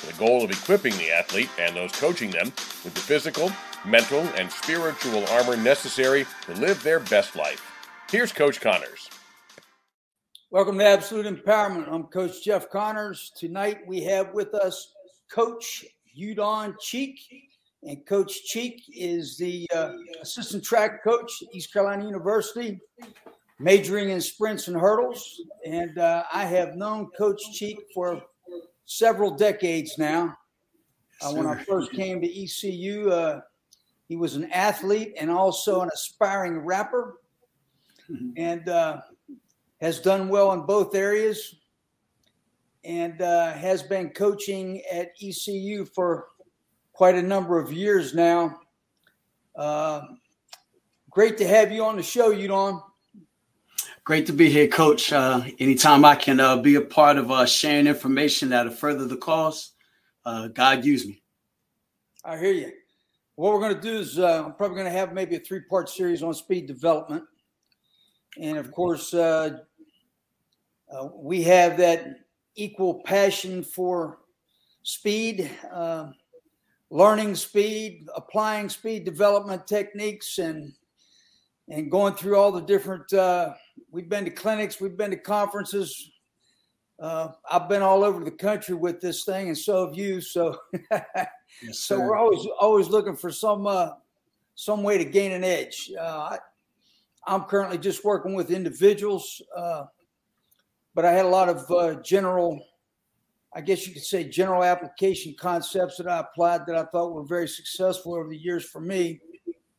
with the goal of equipping the athlete and those coaching them with the physical, mental, and spiritual armor necessary to live their best life. Here's Coach Connors. Welcome to Absolute Empowerment. I'm Coach Jeff Connors. Tonight we have with us Coach Udon Cheek. And Coach Cheek is the uh, assistant track coach at East Carolina University, majoring in sprints and hurdles. And uh, I have known Coach Cheek for several decades now. Uh, when I first came to ECU, uh, he was an athlete and also an aspiring rapper. Mm-hmm. And uh, has done well in both areas and uh, has been coaching at ECU for quite a number of years now. Uh, great to have you on the show, Udon. Great to be here, Coach. Uh, anytime I can uh, be a part of uh, sharing information that'll further the cause, uh, God use me. I hear you. What we're going to do is I'm probably going to have maybe a three part series on speed development. And of course, uh, we have that equal passion for speed, uh, learning speed, applying speed development techniques, and and going through all the different. Uh, we've been to clinics, we've been to conferences. Uh, I've been all over the country with this thing, and so have you. So, yes, so we're always always looking for some uh, some way to gain an edge. Uh, I, am currently just working with individuals but I had a lot of uh, general, I guess you could say, general application concepts that I applied that I thought were very successful over the years for me.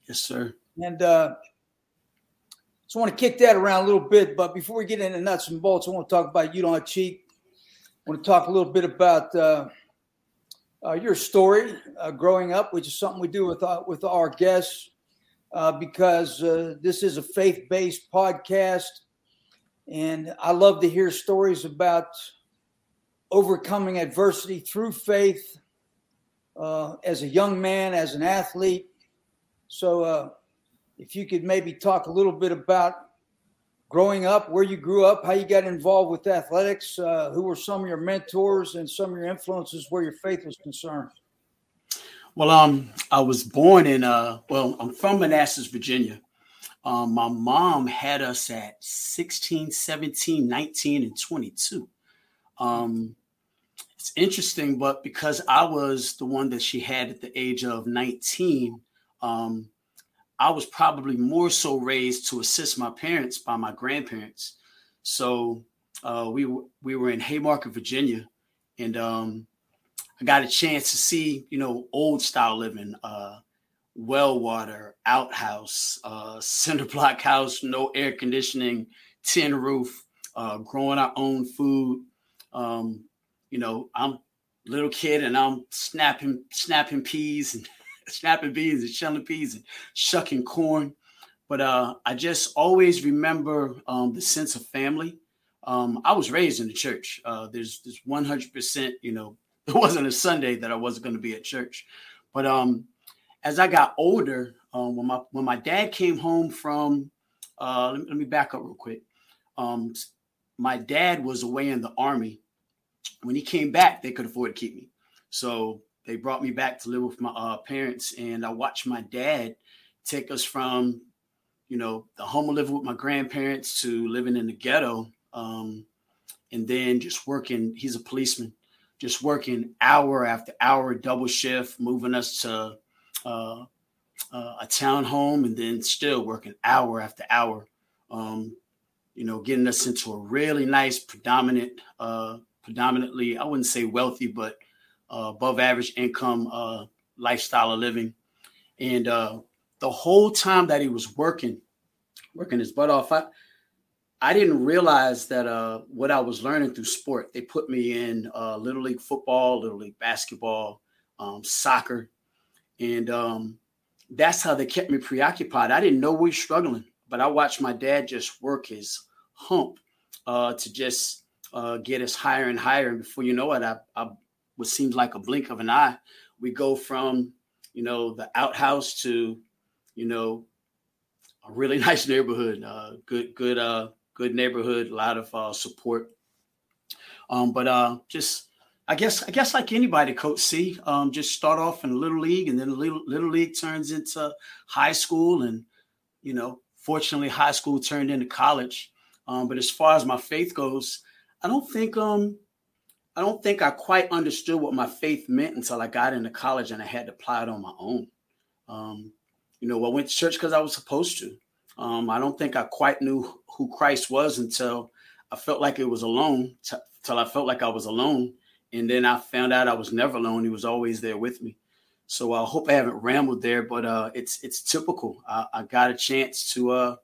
Yes, sir. And uh, so I want to kick that around a little bit. But before we get into nuts and bolts, I want to talk about Udon Cheek. I want to talk a little bit about uh, uh, your story uh, growing up, which is something we do with uh, with our guests. Uh, because uh, this is a faith based podcast. And I love to hear stories about overcoming adversity through faith as a young man, as an athlete. So, uh, if you could maybe talk a little bit about growing up, where you grew up, how you got involved with athletics, uh, who were some of your mentors and some of your influences where your faith was concerned. Well, um, I was born in uh, well, I'm from Manassas, Virginia, um, my mom had us at 16, 17, 19, and 22. Um, it's interesting, but because I was the one that she had at the age of 19, um, I was probably more so raised to assist my parents by my grandparents. So uh, we we were in Haymarket, Virginia, and um, I got a chance to see you know old style living. Uh, well water, outhouse, uh, cinder block house, no air conditioning, tin roof, uh, growing our own food. Um, you know, I'm little kid and I'm snapping snapping peas and snapping beans and shelling peas and shucking corn. But uh, I just always remember um, the sense of family. Um, I was raised in the church. Uh, there's there's 100 percent. You know, it wasn't a Sunday that I wasn't going to be at church. But um, as I got older, um, when my when my dad came home from, uh, let, me, let me back up real quick. Um, my dad was away in the army. When he came back, they could afford to keep me, so they brought me back to live with my uh, parents, and I watched my dad take us from, you know, the home of living with my grandparents to living in the ghetto, um, and then just working. He's a policeman, just working hour after hour, double shift, moving us to uh, uh, a townhome and then still working hour after hour. Um, you know, getting us into a really nice, predominant, uh, predominantly, I wouldn't say wealthy, but above average income uh, lifestyle of living. And uh, the whole time that he was working, working his butt off, I, I didn't realize that uh, what I was learning through sport. They put me in uh, little league football, little league basketball, um, soccer, and um, that's how they kept me preoccupied. I didn't know we were struggling, but I watched my dad just work his hump uh, to just uh, get us higher and higher. And before you know it, I, I what seems like a blink of an eye, we go from you know the outhouse to you know a really nice neighborhood, uh, good good uh, good neighborhood, a lot of uh, support. Um, but uh, just I guess I guess like anybody, Coach C, um, just start off in little league, and then little little league turns into high school, and you know, fortunately, high school turned into college. Um, but as far as my faith goes, I don't think um I don't think I quite understood what my faith meant until I got into college and I had to apply it on my own. Um, you know, I went to church because I was supposed to. Um, I don't think I quite knew who Christ was until I felt like it was alone, till I felt like I was alone. And then I found out I was never alone. He was always there with me. So I hope I haven't rambled there, but uh, it's it's typical. I, I, got a chance to, uh,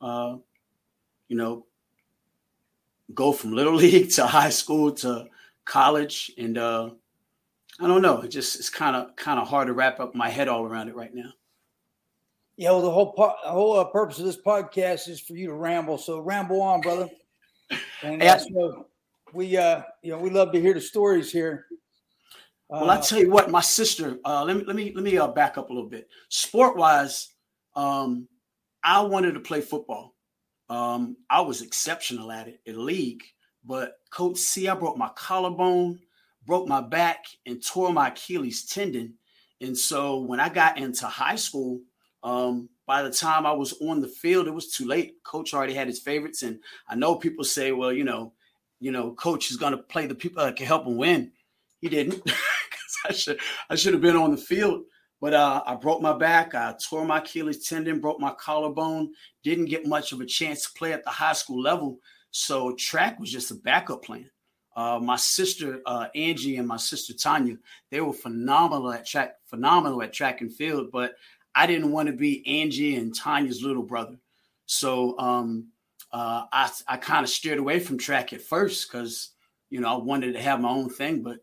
uh, you know, go from little league to high school to college, and uh, I don't know. It just it's kind of kind of hard to wrap up my head all around it right now. Yeah, well, the whole po- the whole uh, purpose of this podcast is for you to ramble. So ramble on, brother. And uh, so we, uh, you know, we love to hear the stories here. well, I uh, tell you what, my sister. Uh, let me let me let me uh, back up a little bit. Sport wise, um, I wanted to play football. Um, I was exceptional at it in league, but Coach C, I broke my collarbone, broke my back, and tore my Achilles tendon. And so when I got into high school, um, by the time I was on the field, it was too late. Coach already had his favorites, and I know people say, "Well, you know, you know, coach is going to play the people that can help him win." He didn't. I should I should have been on the field, but uh, I broke my back. I tore my Achilles tendon, broke my collarbone. Didn't get much of a chance to play at the high school level, so track was just a backup plan. Uh, my sister uh, Angie and my sister Tanya, they were phenomenal at track, phenomenal at track and field, but I didn't want to be Angie and Tanya's little brother. So um, uh, I, I kind of steered away from track at first because, you know, I wanted to have my own thing. But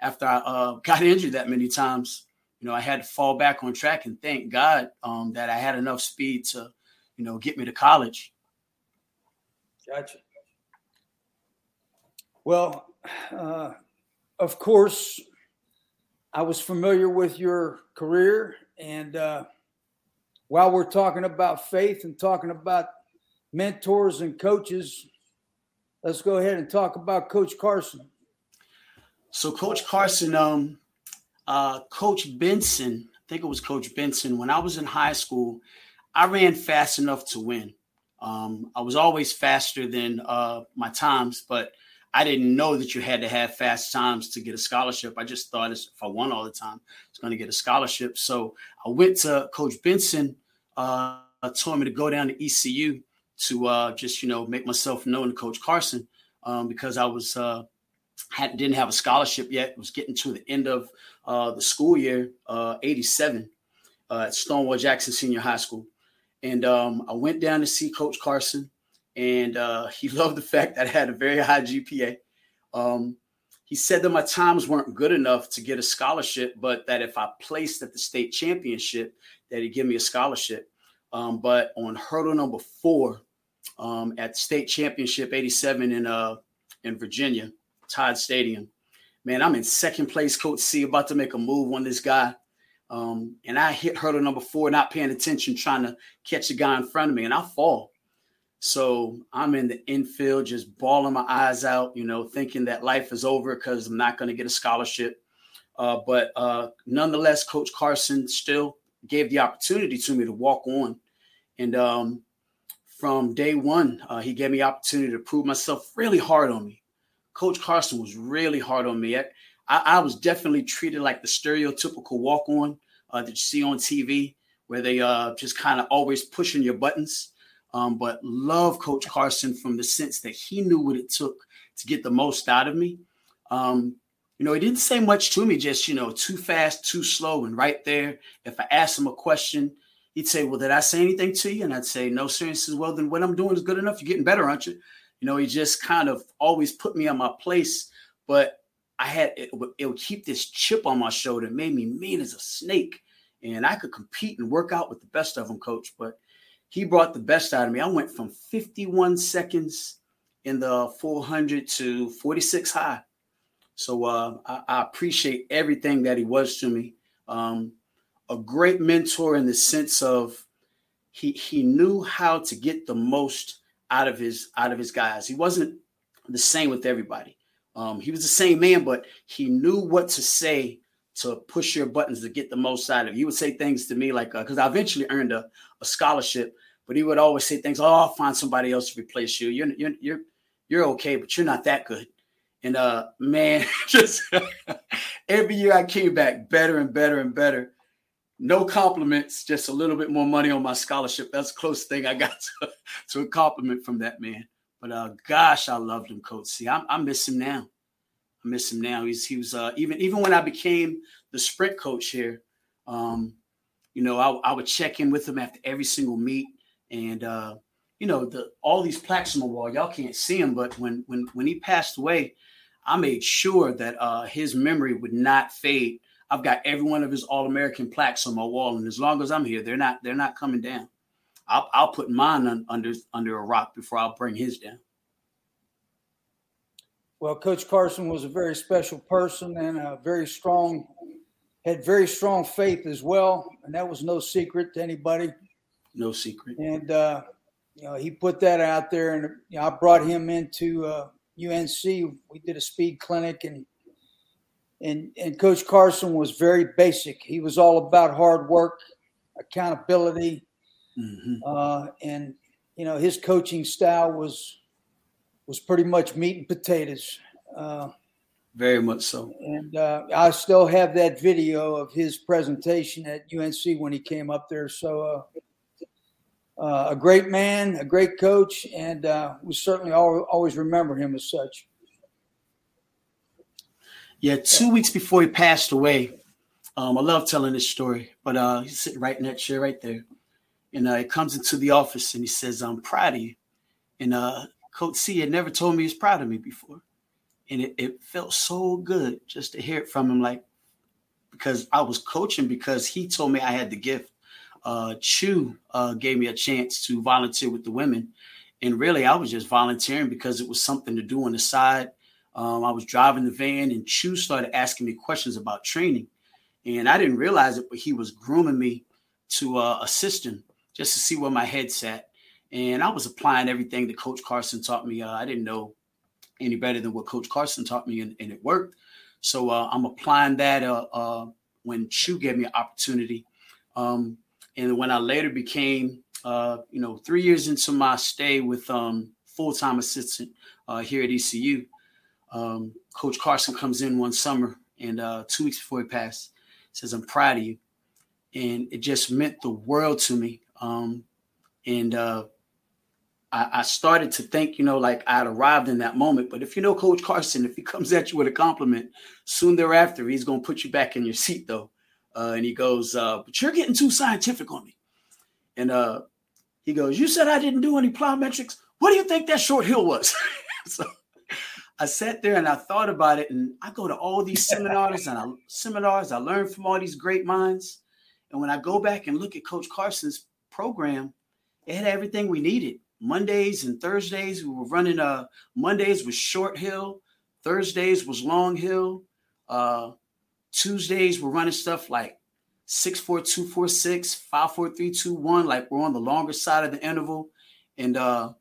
after I uh, got injured that many times, you know, I had to fall back on track and thank God um, that I had enough speed to, you know, get me to college. Gotcha. Well, uh, of course, I was familiar with your career and uh, while we're talking about faith and talking about mentors and coaches, let's go ahead and talk about Coach Carson. So, Coach Carson, um, uh, Coach Benson, I think it was Coach Benson, when I was in high school, I ran fast enough to win. Um, I was always faster than uh, my times, but I didn't know that you had to have fast times to get a scholarship. I just thought if I won all the time, I was going to get a scholarship. So I went to Coach Benson, uh, told me to go down to ECU to uh, just you know make myself known to Coach Carson um, because I was uh, had didn't have a scholarship yet. Was getting to the end of uh, the school year, '87 uh, at Stonewall Jackson Senior High School, and um, I went down to see Coach Carson and uh, he loved the fact that I had a very high GPA. Um, he said that my times weren't good enough to get a scholarship, but that if I placed at the state championship, that he'd give me a scholarship. Um, but on hurdle number four um, at state championship '87 in uh, in Virginia, Todd Stadium, man, I'm in second place. Coach C about to make a move on this guy. Um, and I hit hurdle number four, not paying attention, trying to catch a guy in front of me, and I fall. So I'm in the infield, just bawling my eyes out, you know, thinking that life is over because I'm not going to get a scholarship. Uh, but uh, nonetheless, Coach Carson still gave the opportunity to me to walk on. And um, from day one, uh, he gave me opportunity to prove myself really hard on me. Coach Carson was really hard on me. I, I was definitely treated like the stereotypical walk on uh, that you see on TV, where they uh, just kind of always pushing your buttons. Um, but love Coach Carson from the sense that he knew what it took to get the most out of me. Um, you know, he didn't say much to me, just, you know, too fast, too slow. And right there, if I asked him a question, he'd say, Well, did I say anything to you? And I'd say, No, sir. He says, Well, then what I'm doing is good enough. You're getting better, aren't you? You know, he just kind of always put me on my place. But I had it, it would keep this chip on my shoulder, it made me mean as a snake and I could compete and work out with the best of them, coach. But he brought the best out of me. I went from 51 seconds in the 400 to 46 high. So uh, I, I, appreciate everything that he was to me. Um, a great mentor in the sense of he he knew how to get the most out of his out of his guys. He wasn't the same with everybody. Um, he was the same man, but he knew what to say to push your buttons to get the most out of you. He would say things to me like, because uh, I eventually earned a, a, scholarship, but he would always say things, "Oh, I'll find somebody else to replace you. You're you're you're you're okay, but you're not that good." And uh, man, just every year I came back better and better and better. No compliments, just a little bit more money on my scholarship. That's the closest thing I got to, to a compliment from that man. But uh, gosh, I loved him, Coach. I, I miss him now. Miss him now. He's he was uh, even even when I became the sprint coach here. Um, you know, I, I would check in with him after every single meet, and uh, you know, the all these plaques on the wall. Y'all can't see him, but when when when he passed away, I made sure that uh, his memory would not fade. I've got every one of his All American plaques on my wall, and as long as I'm here, they're not they're not coming down. I'll, I'll put mine on, under under a rock before I'll bring his down. Well, Coach Carson was a very special person and a very strong, had very strong faith as well, and that was no secret to anybody. No secret. And uh, you know, he put that out there, and you know, I brought him into uh, UNC. We did a speed clinic, and and and Coach Carson was very basic. He was all about hard work, accountability, Mm-hmm. Uh, and you know his coaching style was was pretty much meat and potatoes. Uh, Very much so. And uh, I still have that video of his presentation at UNC when he came up there. So uh, uh, a great man, a great coach, and uh, we certainly always remember him as such. Yeah, two weeks before he passed away, um, I love telling this story, but uh, he's sitting right in that chair right there. And uh, he comes into the office and he says, I'm proud of you. And uh, Coach C had never told me he's proud of me before. And it, it felt so good just to hear it from him, like, because I was coaching because he told me I had the gift. Uh, Chew uh, gave me a chance to volunteer with the women. And really, I was just volunteering because it was something to do on the side. Um, I was driving the van, and Chew started asking me questions about training. And I didn't realize it, but he was grooming me to uh, assist him just to see where my head's at. And I was applying everything that Coach Carson taught me. Uh, I didn't know any better than what Coach Carson taught me, and, and it worked. So uh, I'm applying that uh, uh when Chu gave me an opportunity. Um, and when I later became, uh, you know, three years into my stay with um, full time assistant uh, here at ECU, um, Coach Carson comes in one summer and two weeks before he passed, says, I'm proud of you. And it just meant the world to me um, and I, I, started to think, you know, like I'd arrived in that moment. But if you know Coach Carson, if he comes at you with a compliment, soon thereafter, he's going to put you back in your seat, though. Uh, and he goes, uh, But you're getting too scientific on me. And uh, he goes, You said I didn't do any plyometrics. What do you think that short hill was? so I sat there and I thought about it. And I go to all these seminars and I, seminars, I learn from all these great minds. And when I go back and look at Coach Carson's program, it had everything we needed. Mondays and Thursdays, we were running uh Mondays was short hill, Thursdays was long hill, uh Tuesdays we're running stuff like six four two four six, five four three two one, like we're on the longer side of the interval. And uh,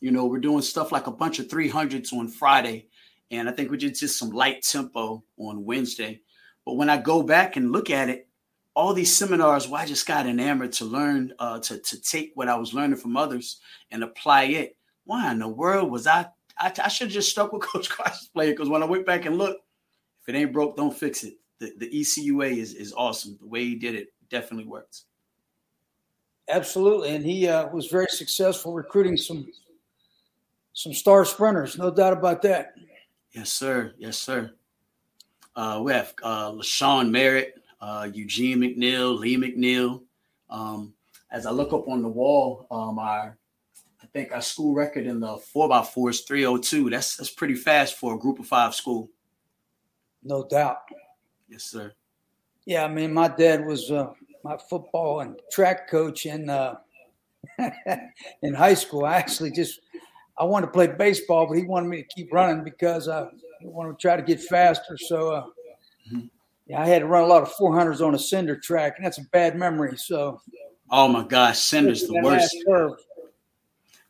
you know, we're doing stuff like a bunch of 300s on Friday. And I think we did just some light tempo on Wednesday. But when I go back and look at it, all these seminars where I just got enamored to learn, uh, to, to take what I was learning from others and apply it. Why in the world was I? I, I should have just stuck with Coach Carson's player because when I went back and looked, if it ain't broke, don't fix it. The, the ECUA is, is awesome. The way he did it definitely works. Absolutely. And he uh, was very successful recruiting some some star sprinters, no doubt about that. Yes, sir. Yes, sir. Uh, we have uh, LaShawn Merritt, uh, Eugene McNeil, Lee McNeil. Um, as I look up on the wall, um, our I think our school record in the four by four is 302. That's that's pretty fast for a group of five school. No doubt. Yes, sir. Yeah, I mean, my dad was uh, my football and track coach in uh, in high school. I actually just I wanted to play baseball, but he wanted me to keep running because I wanted to try to get faster. So uh, mm-hmm. Yeah, I had to run a lot of 400s on a cinder track, and that's a bad memory. So oh my gosh, cinder's the worst.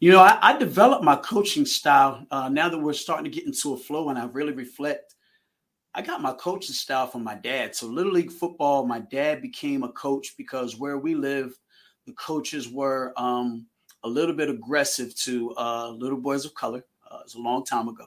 You know, I, I, developed my coaching style uh, now that we're starting to get into a flow, and I really reflect. I got my coaching style from my dad. So little league football, my dad became a coach because where we lived, the coaches were um, a little bit aggressive to uh, little boys of color. Uh, it was a long time ago,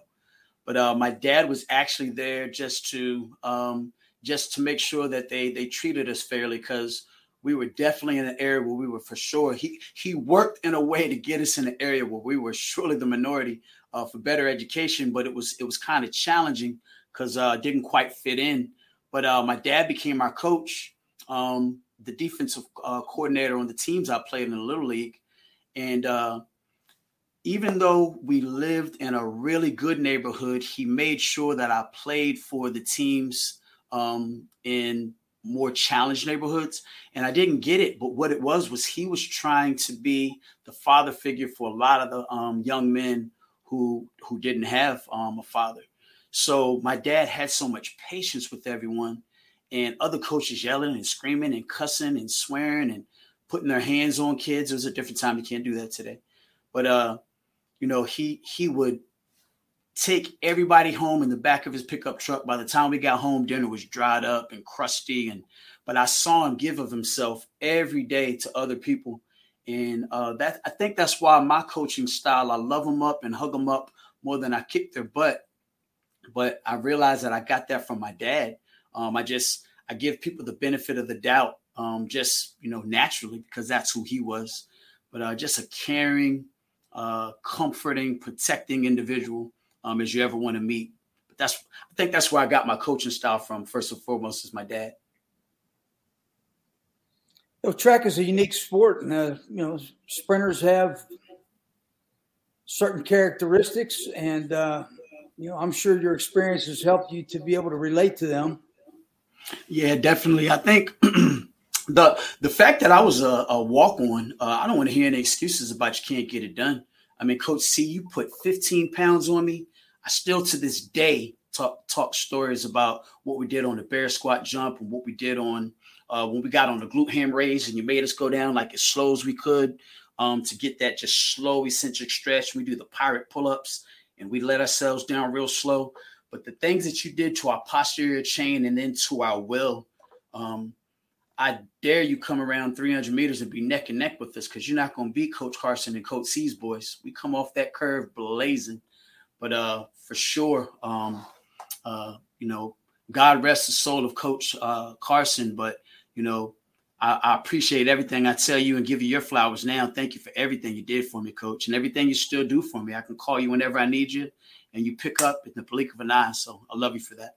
but uh, my dad was actually there just to um, just to make sure that they they treated us fairly because we were definitely in an area where we were for sure. He he worked in a way to get us in an area where we were surely the minority uh, for better education, but it was it was kind of challenging because uh, didn't quite fit in. But uh, my dad became our coach. Um, the defensive uh, coordinator on the teams I played in the little league, and uh, even though we lived in a really good neighborhood, he made sure that I played for the teams um, in more challenged neighborhoods. And I didn't get it, but what it was was he was trying to be the father figure for a lot of the um, young men who who didn't have um, a father. So my dad had so much patience with everyone and other coaches yelling and screaming and cussing and swearing and putting their hands on kids. It was a different time. You can't do that today. But uh, you know, he he would take everybody home in the back of his pickup truck. By the time we got home, dinner was dried up and crusty. And but I saw him give of himself every day to other people. And uh, that I think that's why my coaching style, I love them up and hug them up more than I kick their butt. But I realized that I got that from my dad. Um, I just I give people the benefit of the doubt, um, just you know, naturally because that's who he was. But uh, just a caring, uh, comforting, protecting individual um, as you ever want to meet. But that's I think that's where I got my coaching style from. First and foremost, is my dad. You know, track is a unique sport, and uh, you know, sprinters have certain characteristics, and uh, you know, I'm sure your experience has helped you to be able to relate to them. Yeah, definitely. I think the the fact that I was a, a walk on, uh, I don't want to hear any excuses about you can't get it done. I mean, Coach C, you put 15 pounds on me. I still to this day talk talk stories about what we did on the bear squat jump and what we did on uh, when we got on the glute ham raise and you made us go down like as slow as we could um, to get that just slow eccentric stretch. We do the pirate pull ups and we let ourselves down real slow. But the things that you did to our posterior chain and then to our will, um, I dare you come around 300 meters and be neck and neck with us because you're not going to beat Coach Carson and Coach C's boys. We come off that curve blazing. But uh, for sure, um, uh, you know, God rest the soul of Coach uh, Carson. But, you know, I, I, appreciate everything I tell you and give you your flowers now. Thank you for everything you did for me, Coach, and everything you still do for me. I can call you whenever I need you and you pick up in the blink of an eye. So I love you for that.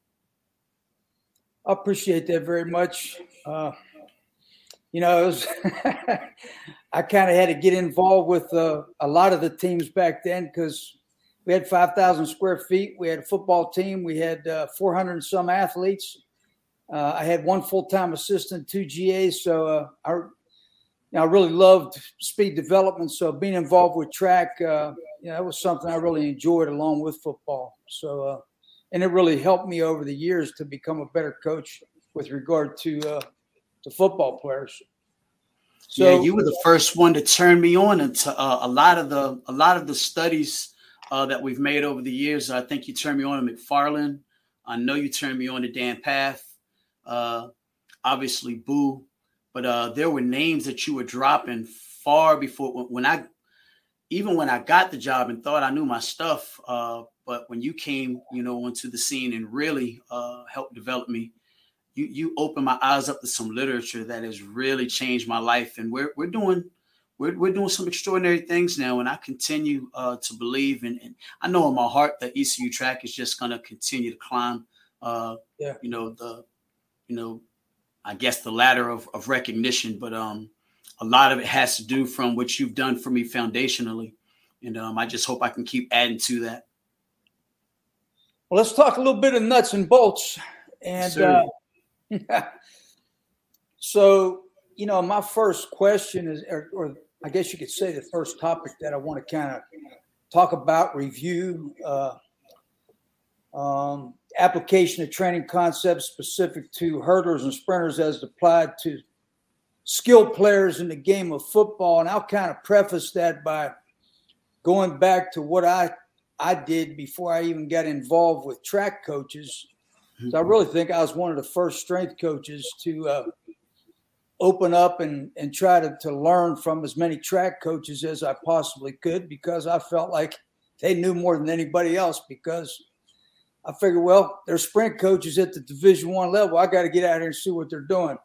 I appreciate that very much. Uh, you know, was, I kind of had to get involved with uh, a lot of the teams back then because we had 5,000 square feet. We had a football team. We had uh, 400 and some athletes. Uh, I had one full time assistant, two GAs. So uh, I, you know, I really loved speed development. So being involved with track, uh, you know, that was something I really enjoyed along with football. So, uh, and it really helped me over the years to become a better coach with regard to uh, to football players. So, yeah, you were the first one to turn me on into uh, a lot of the a lot of the studies uh, that we've made over the years. I think you turned me on to McFarlane. I know you turned me on to Dan Pfaff. Uh, obviously, Boo. But uh, there were names that you were dropping far before when I even when I got the job and thought I knew my stuff, uh, but when you came, you know, onto the scene and really uh, helped develop me, you you opened my eyes up to some literature that has really changed my life. And we're we're doing we're, we're doing some extraordinary things now, and I continue uh, to believe and, and I know in my heart that ECU track is just going to continue to climb. Uh, yeah. You know the, you know, I guess the ladder of, of recognition, but um, a lot of it has to do from what you've done for me foundationally. And um, I just hope I can keep adding to that. Well, let's talk a little bit of nuts and bolts. And uh, so you know, my first question is, or, or, I guess you could say the first topic that I want to kind of talk about, review, uh, um, application of training concepts specific to hurdlers and sprinters as applied to skilled players in the game of football. And I'll kind of preface that by going back to what I I did before I even got involved with track coaches. So I really think I was one of the first strength coaches to uh, open up and, and try to, to learn from as many track coaches as I possibly could because I felt like they knew more than anybody else because I figured, well, they're sprint coaches at the division one level. I got to get out here and see what they're doing.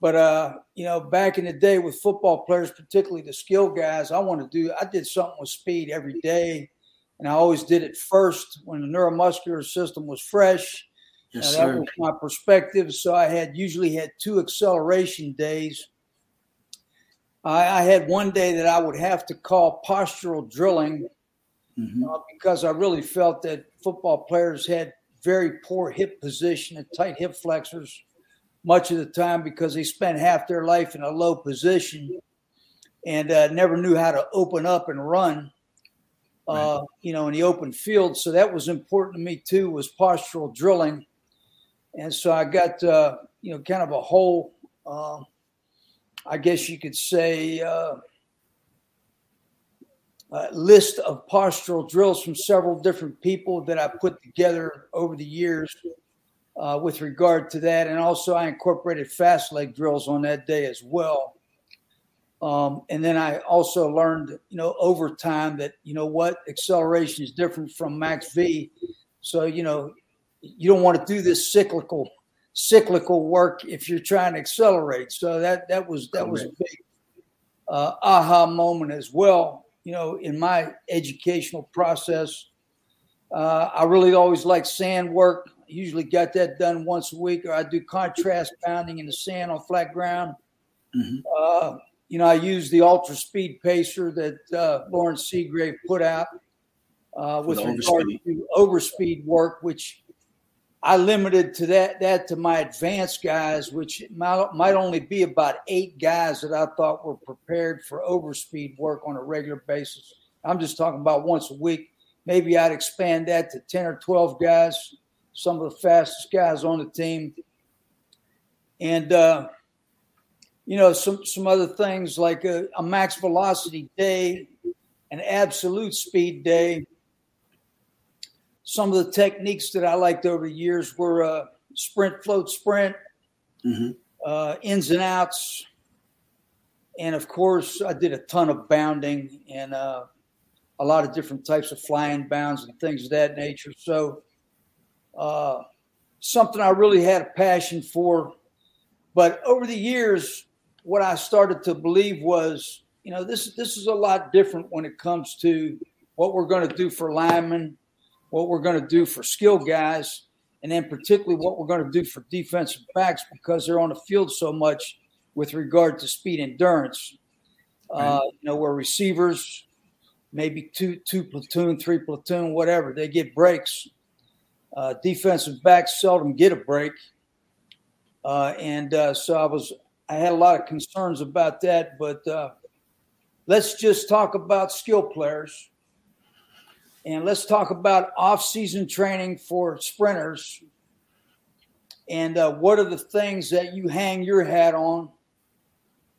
But uh, you know, back in the day with football players, particularly the skill guys, I want to do. I did something with speed every day, and I always did it first when the neuromuscular system was fresh. Yes, that was my perspective. So I had usually had two acceleration days. I, I had one day that I would have to call postural drilling mm-hmm. uh, because I really felt that football players had very poor hip position and tight hip flexors much of the time because they spent half their life in a low position and uh, never knew how to open up and run, uh, right. you know, in the open field. So that was important to me too. Was postural drilling, and so I got uh, you know kind of a whole, uh, I guess you could say. Uh, list of postural drills from several different people that I put together over the years uh, with regard to that. And also, I incorporated fast leg drills on that day as well. Um, and then I also learned, you know, over time that, you know what, acceleration is different from max V. So, you know, you don't want to do this cyclical cyclical work if you're trying to accelerate. So that that was that was a big uh, aha moment as well. You know, in my educational process, uh, I really always like sand work usually got that done once a week, or I do contrast pounding in the sand on flat ground. Mm-hmm. Uh, you know, I use the ultra speed pacer that uh, Loren Seagrave put out uh, with regard to overspeed work, which I limited to that that to my advanced guys, which might, might only be about eight guys that I thought were prepared for overspeed work on a regular basis. I'm just talking about once a week. Maybe I'd expand that to 10 or 12 guys some of the fastest guys on the team. And, uh, you know, some, some other things like a, a max velocity day, an absolute speed day. Some of the techniques that I liked over the years were uh, sprint, float, sprint, mm-hmm. uh, ins and outs. And of course, I did a ton of bounding and uh, a lot of different types of flying bounds and things of that nature. So, uh, something I really had a passion for. But over the years, what I started to believe was, you know, this this is a lot different when it comes to what we're going to do for linemen, what we're going to do for skill guys, and then particularly what we're going to do for defensive backs because they're on the field so much with regard to speed endurance. Uh, you know, where receivers, maybe two two platoon, three platoon, whatever, they get breaks uh, defensive backs seldom get a break, uh, and uh, so I was I had a lot of concerns about that. But uh, let's just talk about skill players, and let's talk about off-season training for sprinters. And uh, what are the things that you hang your hat on?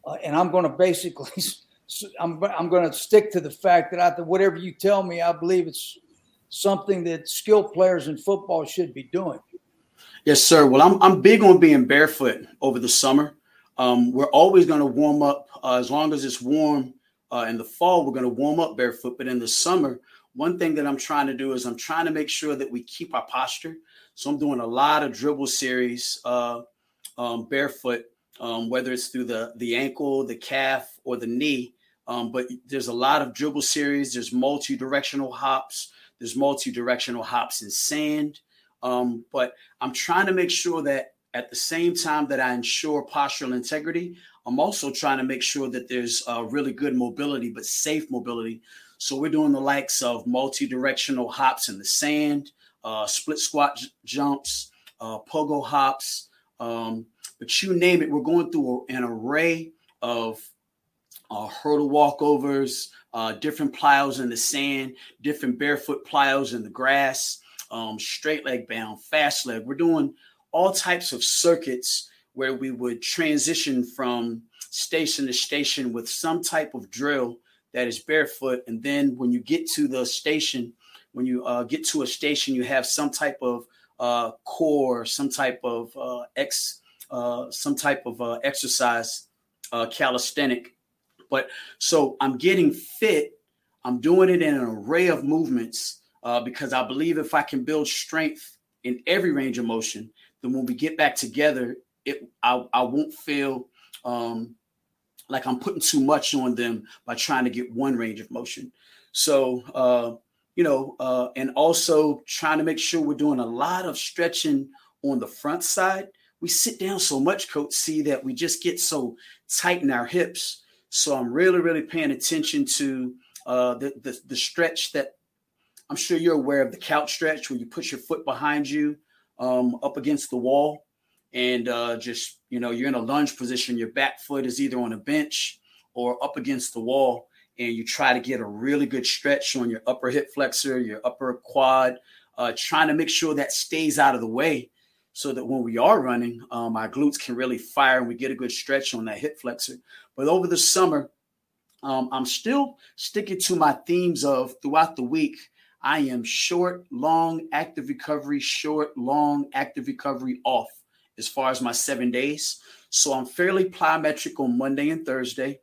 Uh, and I'm going to basically, I'm, I'm going to stick to the fact that I, whatever you tell me, I believe it's something that skilled players in football should be doing. Yes, sir. Well, I'm, I'm big on being barefoot over the summer. Um, we're always going to warm up uh, as long as it's warm uh, in the fall. We're going to warm up barefoot, but in the summer, one thing that I'm trying to do is I'm trying to make sure that we keep our posture. So I'm doing a lot of dribble series uh, um, barefoot, um, whether it's through the the ankle, the calf, or the knee. Um, but there's a lot of dribble series. There's multi-directional hops. There's multi-directional hops in sand. Um, but I'm trying to make sure that at the same time that I ensure postural integrity, I'm also trying to make sure that there's uh, really good mobility, but safe mobility. So we're doing the likes of multi-directional hops in the sand, uh, split squat j- jumps, uh, pogo hops, Um, but you name it, we're going through an array of uh, hurdle walkovers, uh, different plyos in the sand, different barefoot plyos in the grass, um, straight leg bound, fast leg. We're doing all types of circuits where we would transition from station to station with some type of drill that is barefoot. And then when you get to the station, when you uh, get to a station, you have some type of uh, core, some type of uh, ex, uh, some type of uh, exercise, uh, calisthenic. But so I'm getting fit. I'm doing it in an array of movements because I believe if I can build strength in every range of motion, then when we get back together, it I, I won't feel um, like I'm putting too much on them by trying to get one range of motion. So uh, you know, uh, and also trying to make sure we're doing a lot of stretching on the front side. We sit down so much, coach, C that we just get so tight in our hips. So I'm really, really paying attention to uh, the, the the stretch that I'm sure you're aware of the couch stretch where you put your foot behind you um, up against the wall and uh, just you know you're in a lunge position. Your back foot is either on a bench or up against the wall, and you try to get a really good stretch on your upper hip flexor, your upper quad, uh, trying to make sure that stays out of the way so that when we are running, um, our glutes can really fire and we get a good stretch on that hip flexor. But over the summer, um, I'm still sticking to my themes of throughout the week. I am short, long, active recovery, short, long, active recovery off as far as my seven days. So I'm fairly plyometric on Monday and Thursday.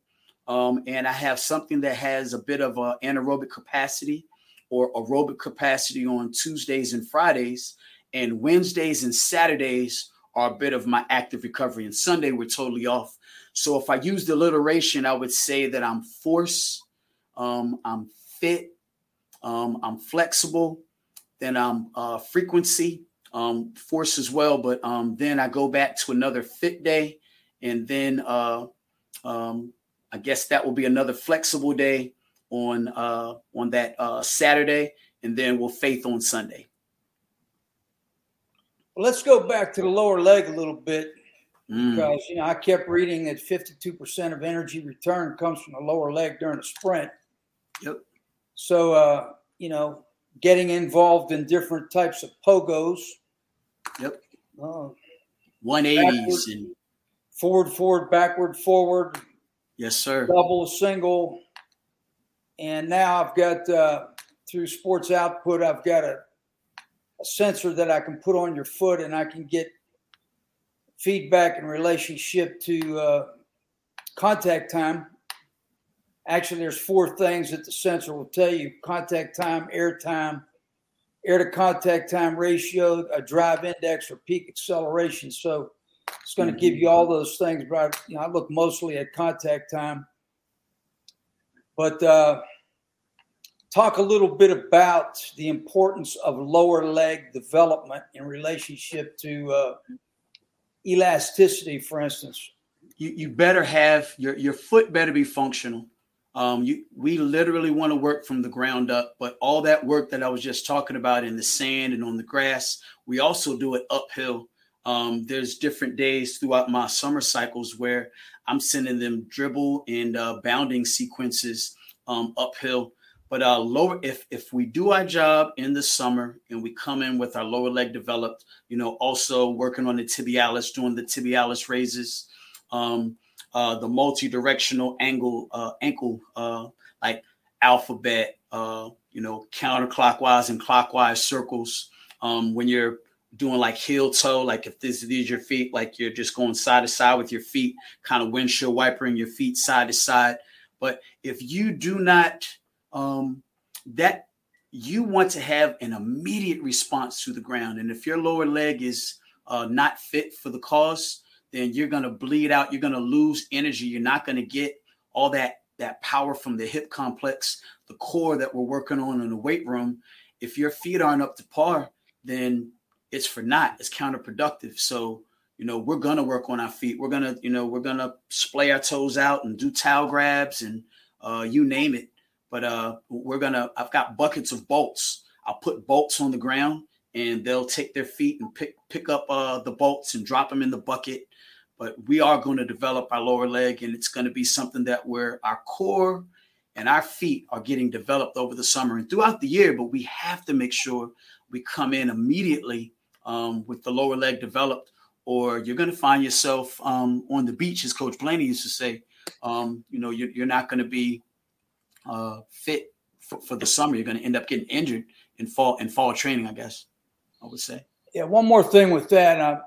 Um, and I have something that has a bit of a anaerobic capacity or aerobic capacity on Tuesdays and Fridays, and Wednesdays and Saturdays are a bit of my active recovery, and Sunday we're totally off. So if I use the alliteration, I would say that I'm force, um, I'm fit, um, I'm flexible, then I'm uh, frequency, um, force as well. But um, then I go back to another fit day, and then uh, um, I guess that will be another flexible day on uh, on that uh, Saturday, and then we'll faith on Sunday. Well, let's go back to the lower leg a little bit mm. because you know I kept reading that 52% of energy return comes from the lower leg during a sprint. Yep. So uh, you know, getting involved in different types of pogos. Yep. Uh, 180s and forward, forward, backward, forward, Yes, sir. Double, single. And now I've got uh, through Sports Output, I've got a, a sensor that I can put on your foot and I can get feedback in relationship to uh, contact time. Actually, there's four things that the sensor will tell you contact time, air time, air to contact time ratio, a drive index, or peak acceleration. So it's going to give you all those things, but I, you know, I look mostly at contact time. But uh, talk a little bit about the importance of lower leg development in relationship to uh, elasticity, for instance. You, you better have your, your foot better be functional. Um, you, we literally want to work from the ground up, but all that work that I was just talking about in the sand and on the grass, we also do it uphill um, there's different days throughout my summer cycles where I'm sending them dribble and uh, bounding sequences um, uphill. But uh, lower, if if we do our job in the summer and we come in with our lower leg developed, you know, also working on the tibialis, doing the tibialis raises, um, uh, the multi-directional angle uh, ankle, uh, like alphabet, uh, you know, counterclockwise and clockwise circles. Um, when you're doing like heel toe, like if this is your feet, like you're just going side to side with your feet, kind of windshield wipering your feet side to side. But if you do not, um, that you want to have an immediate response to the ground. And if your lower leg is uh, not fit for the cause, then you're going to bleed out. You're going to lose energy. You're not going to get all that that power from the hip complex, the core that we're working on in the weight room. If your feet aren't up to par, then it's for naught. It's counterproductive. So, you know, we're gonna work on our feet. We're gonna, you know, we're gonna splay our toes out and do towel grabs and uh, you name it. But uh, we're gonna. I've got buckets of bolts. I'll put bolts on the ground and they'll take their feet and pick pick up uh, the bolts and drop them in the bucket. But we are going to develop our lower leg, and it's going to be something that where our core and our feet are getting developed over the summer and throughout the year. But we have to make sure we come in immediately um, with the lower leg developed, or you're going to find yourself um, on the beach, as Coach Blaney used to say. Um, you know, you're, you're not going to be uh, fit for, for, the summer. You're going to end up getting injured in fall in fall training, I guess. I would say. Yeah. One more thing with that, uh,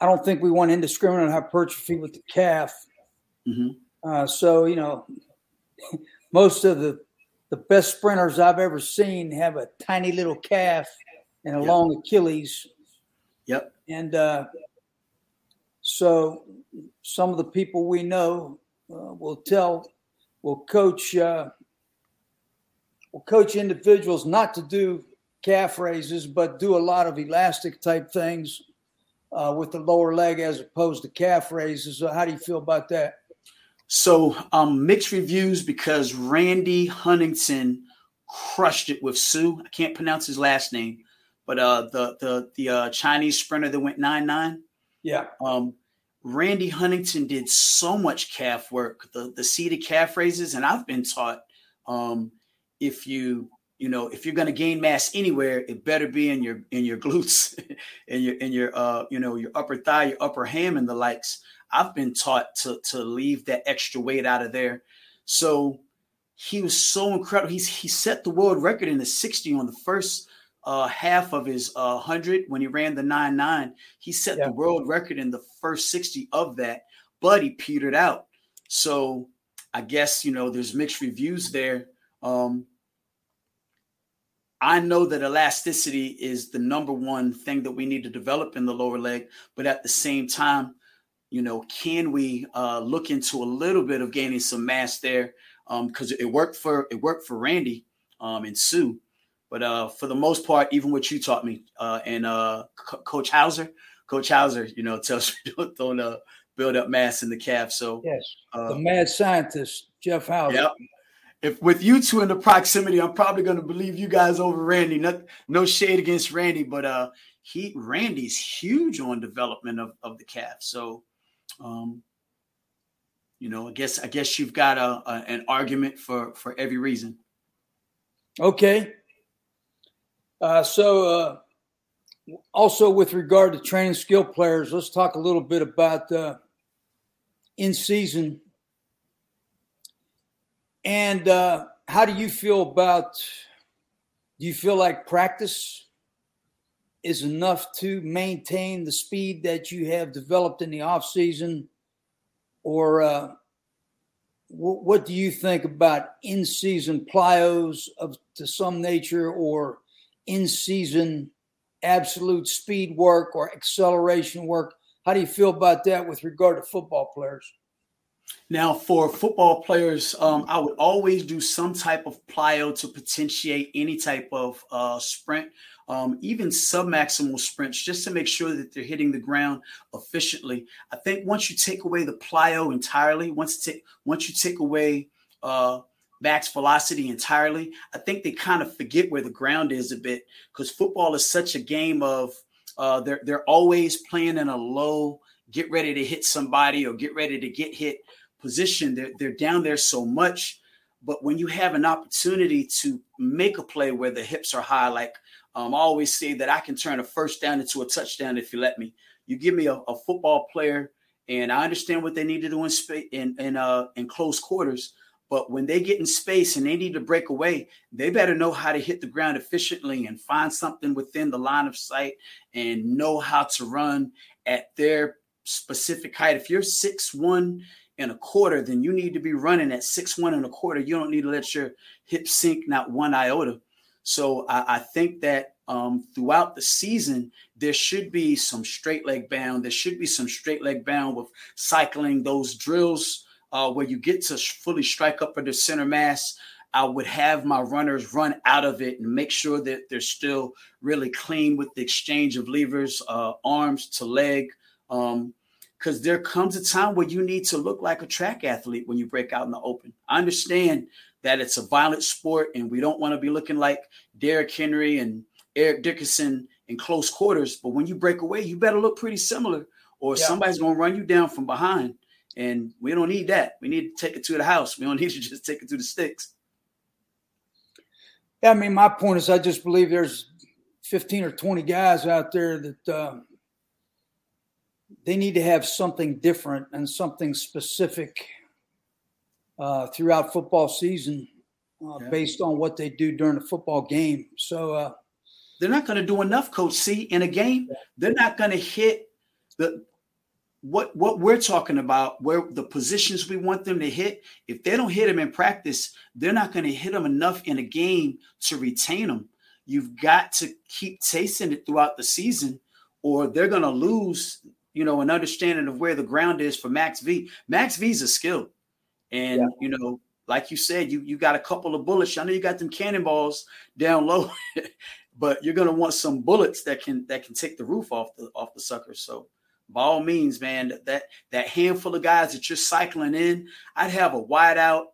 I don't think we want indiscriminate hypertrophy with the calf. Mm-hmm. Uh, so you know, most of the the best sprinters I've ever seen have a tiny little calf and a yep. long Achilles. Yep. And uh, so some of the people we know uh, will tell, will coach, uh, will coach individuals not to do calf raises, but do a lot of elastic type things uh, with the lower leg as opposed to calf raises. So how do you feel about that? So um, mixed reviews because Randy Huntington crushed it with Su. I can't pronounce his last name, but uh, the the the uh, Chinese sprinter that went nine nine. Yeah. Um, Randy Huntington did so much calf work, the the seated calf raises, and I've been taught um, if you you know if you're going to gain mass anywhere, it better be in your in your glutes, in your in your uh you know your upper thigh, your upper ham, and the likes. I've been taught to to leave that extra weight out of there. So he was so incredible. He's he set the world record in the 60 on the first uh, half of his uh, 100 when he ran the 9 9. He set yeah. the world record in the first 60 of that, but he petered out. So I guess, you know, there's mixed reviews there. Um, I know that elasticity is the number one thing that we need to develop in the lower leg, but at the same time, you know, can we uh, look into a little bit of gaining some mass there? Because um, it worked for it worked for Randy um, and Su, but uh, for the most part, even what you taught me uh, and uh, C- Coach Hauser, Coach Hauser, you know, tells me don't, don't uh, build up mass in the calf. So yes, uh, the mad scientist Jeff Hauser. Yep. If with you two in the proximity, I'm probably going to believe you guys over Randy. No, no shade against Randy, but uh, he Randy's huge on development of, of the calf. So, um, you know, I guess I guess you've got a, a an argument for for every reason. Okay, uh, so, uh, also with regard to training skill players, let's talk a little bit about uh, in season. And uh, how do you feel about? Do you feel like practice is enough to maintain the speed that you have developed in the off season, or uh, what do you think about in season plyos of to some nature or in season absolute speed work or acceleration work. How do you feel about that with regard to football players? Now, for football players, um, I would always do some type of plyo to potentiate any type of uh, sprint, um, even submaximal sprints, just to make sure that they're hitting the ground efficiently. I think once you take away the plyo entirely, once take once you take away uh, max velocity entirely. I think they kind of forget where the ground is a bit because football is such a game of uh, they're they're always playing in a low, get ready to hit somebody or get ready to get hit position. They're they're down there so much, but when you have an opportunity to make a play where the hips are high, like um, I always say that I can turn a first down into a touchdown if you let me. You give me a, a football player, and I understand what they need to do in space in in uh, in close quarters but when they get in space and they need to break away, they better know how to hit the ground efficiently and find something within the line of sight and know how to run at their specific height. If you're six one and a quarter, then you need to be running at six one and a quarter. You don't need to let your hip sink not one iota. So I, I think that um, throughout the season, there should be some straight leg bound. There should be some straight leg bound with cycling those drills uh, where you get to fully strike up for the center mass. I would have my runners run out of it and make sure that they're still really clean with the exchange of levers, uh, arms to leg. Um, because there comes a time where you need to look like a track athlete when you break out in the open. I understand that it's a violent sport and we don't want to be looking like Derrick Henry and Eric Dickerson in close quarters. But when you break away, you better look pretty similar, or yeah. somebody's gonna run you down from behind. And we don't need that. We need to take it to the house. We don't need to just take it to the sticks. Yeah, I mean, my point is, I just believe there's 15 or 20 guys out there that uh, they need to have something different and something specific uh, throughout football season uh, yeah. based on what they do during the football game. So uh, they're not going to do enough, Coach C, in a game. They're not going to hit the what what we're talking about, where the positions we want them to hit. If they don't hit them in practice, they're not going to hit them enough in a game to retain them. You've got to keep tasting it throughout the season, or they're going to lose. You know, an understanding of where the ground is for Max V. Max V's a skill, and yeah. you know, like you said, you you got a couple of bullets. I know you got them cannonballs down low, but you're going to want some bullets that can that can take the roof off the off the sucker. So by all means, man, that that handful of guys that you're cycling in, I'd have a wide out.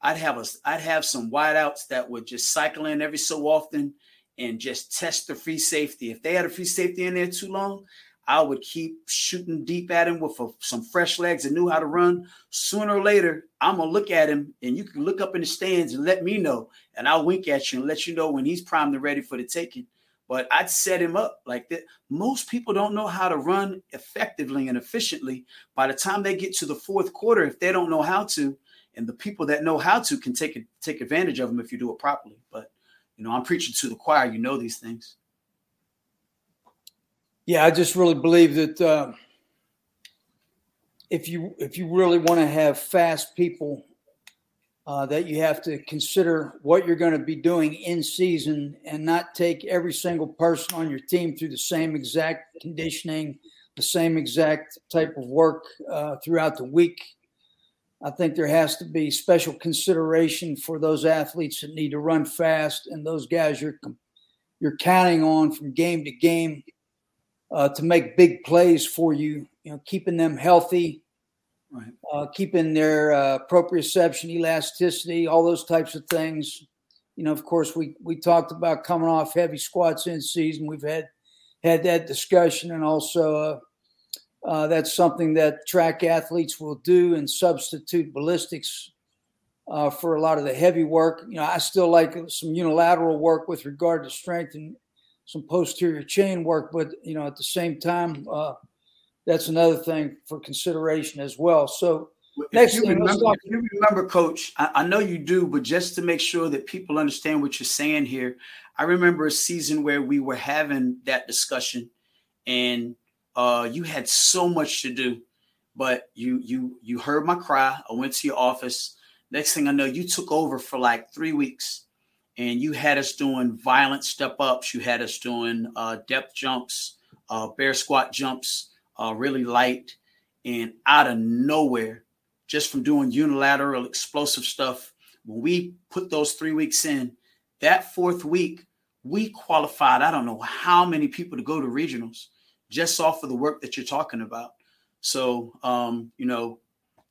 I'd have a I'd have some wideouts that would just cycle in every so often and just test the free safety. If they had a free safety in there too long, I would keep shooting deep at him with a, some fresh legs and knew how to run. Sooner or later, I'm gonna look at him, and you can look up in the stands and let me know, and I'll wink at you and let you know when he's primed and ready for the taking. But I'd set him up like that. Most people don't know how to run effectively and efficiently. By the time they get to the fourth quarter, if they don't know how to, and the people that know how to can take take advantage of them if you do it properly. But you know, I'm preaching to the choir. You know these things. Yeah, I just really believe that uh, if you if you really want to have fast people, uh, that you have to consider what you're going to be doing in season and not take every single person on your team through the same exact conditioning, the same exact type of work uh, throughout the week. I think there has to be special consideration for those athletes that need to run fast and those guys you're you're counting on from game to game uh, to make big plays for you. You know, keeping them healthy, right. uh, keeping their uh, proprioception, elasticity, all those types of things. You know, of course, we we talked about coming off heavy squats in season. We've had had that discussion, and also uh, uh, that's something that track athletes will do and substitute ballistics uh, for a lot of the heavy work. You know, I still like some unilateral work with regard to strength and some posterior chain work, but you know, at the same time, uh, that's another thing for consideration as well. So, if next you, thing, remember, talk- you remember, Coach, I, I, know you do, but just to make sure that people understand what you're saying here, I remember a season where we were having that discussion, and uh, you had so much to do, but you you you heard my cry. I went to your office. Next thing I know, you took over for like three weeks and you had us doing violent step ups. You had us doing uh, depth jumps, uh, bear squat jumps, uh, really light, and out of nowhere, just from doing unilateral explosive stuff. When we put those three weeks in, that fourth week, we qualified. I don't know how many people to go to regionals just off of the work that you're talking about. So, um, you know,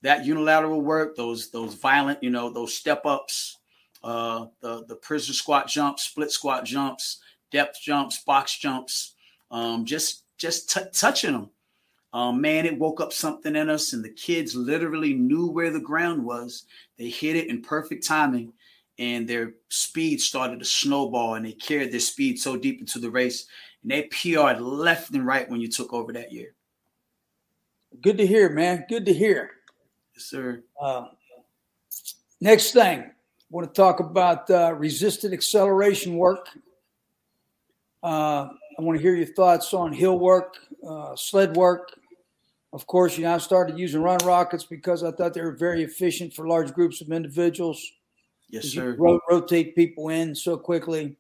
that unilateral work, those those violent, you know, those step ups, uh, the the prison squat jumps, split squat jumps, depth jumps, box jumps, um, just just t- touching them. Um, man, it woke up something in us, and the kids literally knew where the ground was. They hit it in perfect timing, and their speed started to snowball, and they carried their speed so deep into the race, and they PR'd left and right when you took over that year. Good to hear, man. Good to hear. Yes, sir. Uh, next thing, want to talk about uh, resisted acceleration work. Uh, I want to hear your thoughts on hill work, uh, sled work. Of course, you know, I started using run rockets because I thought they were very efficient for large groups of individuals. Yes, sir. Ro- rotate people in so quickly.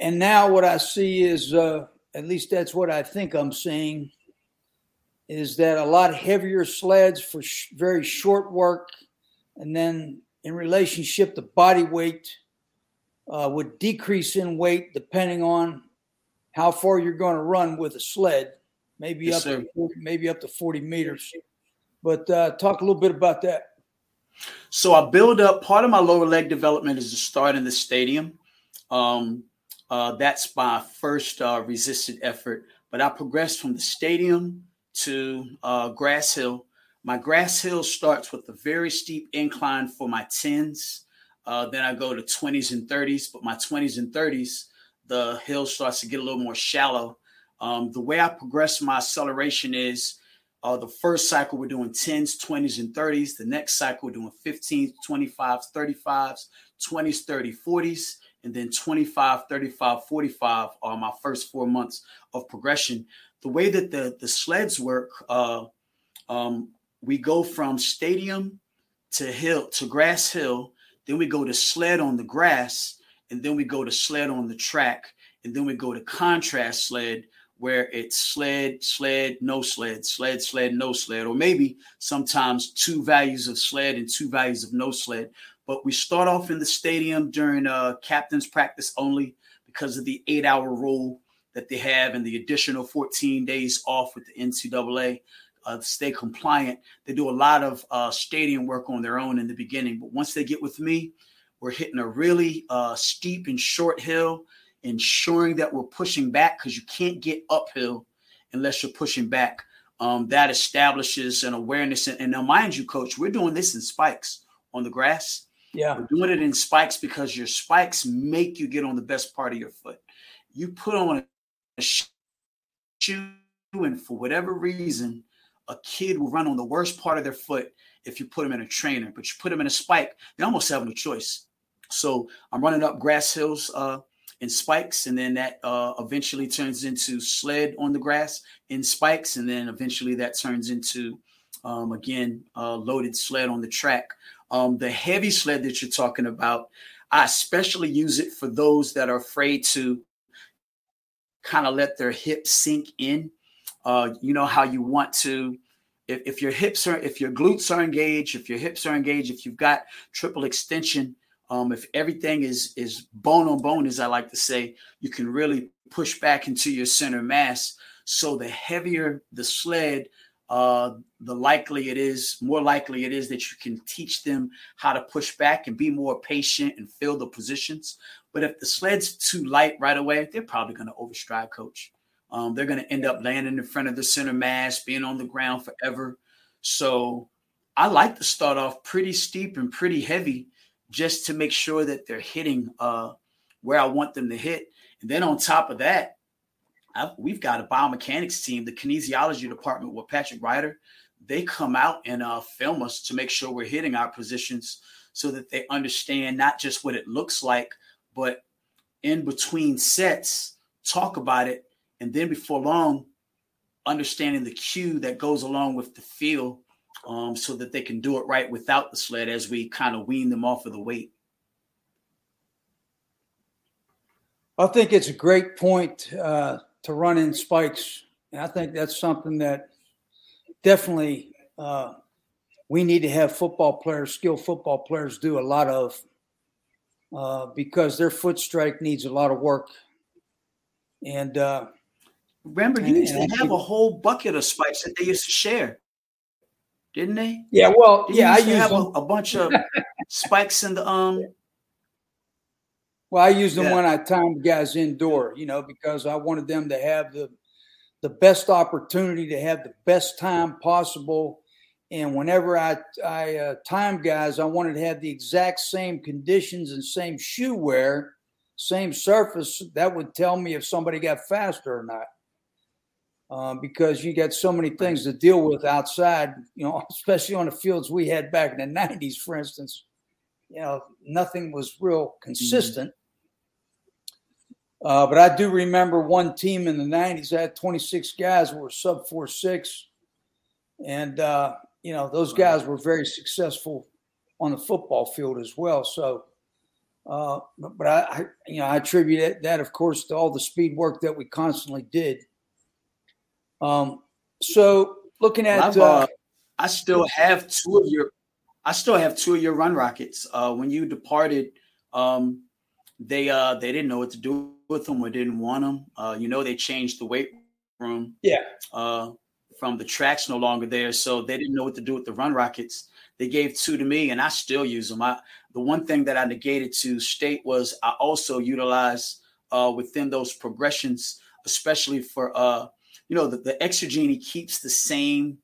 And now what I see is, uh, at least that's what I think I'm seeing, is that a lot heavier sleds for sh- very short work, and then in relationship to body weight uh, would decrease in weight depending on how far you're going to run with a sled, maybe yes, up sir. to 40, maybe up to 40 meters. But uh, talk a little bit about that. So I build up. Part of my lower leg development is to start in the stadium. Um, Uh, that's my first uh, resisted effort. But I progressed from the stadium to uh, Grass Hill. My Grass Hill starts with a very steep incline for my 10s. Uh, then I go to 20s and 30s. But my 20s and 30s, the hill starts to get a little more shallow. Um, the way I progress my acceleration is uh, the first cycle, we're doing 10s, 20s, and 30s. The next cycle, we're doing 15s, 25s, 35s, 20s, 30, 40s, and then 25, 35, 45 are my first four months of progression. The way that the, the sleds work, uh, um, we go from stadium to hill to grass hill, then we go to sled on the grass, and then we go to sled on the track, and then we go to contrast sled, where it's sled, sled, no sled, sled, sled, no sled, or maybe sometimes two values of sled and two values of no sled. But we start off in the stadium during uh, captain's practice only because of the eight hour rule that they have and the additional 14 days off with the NCAA. Uh, stay compliant. They do a lot of uh, stadium work on their own in the beginning, but once they get with me, we're hitting a really uh, steep and short hill ensuring that we're pushing back because you can't get uphill unless you're pushing back. Um, that establishes an awareness. And, and now, mind you, coach, we're doing this in spikes on the grass. Yeah. We're doing it in spikes because your spikes make you get on the best part of your foot. You put on a shoe, and for whatever reason, a kid will run on the worst part of their foot if you put them in a trainer, but you put them in a spike, they almost have no choice. So I'm running up grass hills uh, in spikes, and then that uh, eventually turns into sled on the grass in spikes, and then eventually that turns into um, again uh, loaded sled on the track. Um, the heavy sled that you're talking about, I especially use it for those that are afraid to kind of let their hips sink in. Uh, you know how you want to if, if your hips are if your glutes are engaged if your hips are engaged if you've got triple extension um, if everything is is bone on bone, as I like to say, you can really push back into your center mass. So the heavier the sled, uh, the likely it is, more likely it is that you can teach them how to push back and be more patient and fill the positions. But if the sled's too light right away, they're probably going to overstride, coach. Um, they're going to end up landing in front of the center mass, being on the ground forever. So I like to start off pretty steep and pretty heavy just to make sure that they're hitting uh, where I want them to hit. And then on top of that, I've, we've got a biomechanics team, the kinesiology department with Patrick Rider. They come out and uh, film us to make sure we're hitting our positions so that they understand not just what it looks like, but in between sets, talk about it. And then before long, understanding the cue that goes along with the feel um, so that they can do it right without the sled as we kind of wean them off of the weight. I think it's a great point uh, to run in spikes. And I think that's something that definitely uh, we need to have football players, skilled football players, do a lot of uh, because their foot strike needs a lot of work. And uh, remember, you used to have a whole bucket of spikes that they used to share didn't they? Yeah, well, didn't yeah, I used have a, a, bunch of spikes in the um. Well, I used them yeah. when I timed guys indoor, you know, because I wanted them to have the the best opportunity to have the best time possible. And whenever I I uh, time guys, I wanted to have the exact same conditions and same shoe wear, same surface. That would tell me if somebody got faster or not um, because you got so many things to deal with outside, you know, especially on the fields we had back in the 90s, for instance. You know, nothing was real consistent. Mm-hmm. Uh, but I do remember one team in the 90s, I had 26 guys who were sub 4 6. And, uh, you know, those guys were very successful on the football field as well. So, uh, but I, I, you know, I attribute that, of course, to all the speed work that we constantly did um, so looking at, uh, I still have two of your, I still have two of your run rockets. Uh, when you departed, um, they uh they didn't know what to do with them or didn't want them. Uh, you know they changed the weight room. Yeah. Uh, from the tracks no longer there, so they didn't know what to do with the run rockets. They gave two to me, and I still use them. I the one thing that I negated to state was I also utilize uh, within those progressions, especially for uh, you know the, the Exer-Genie keeps the same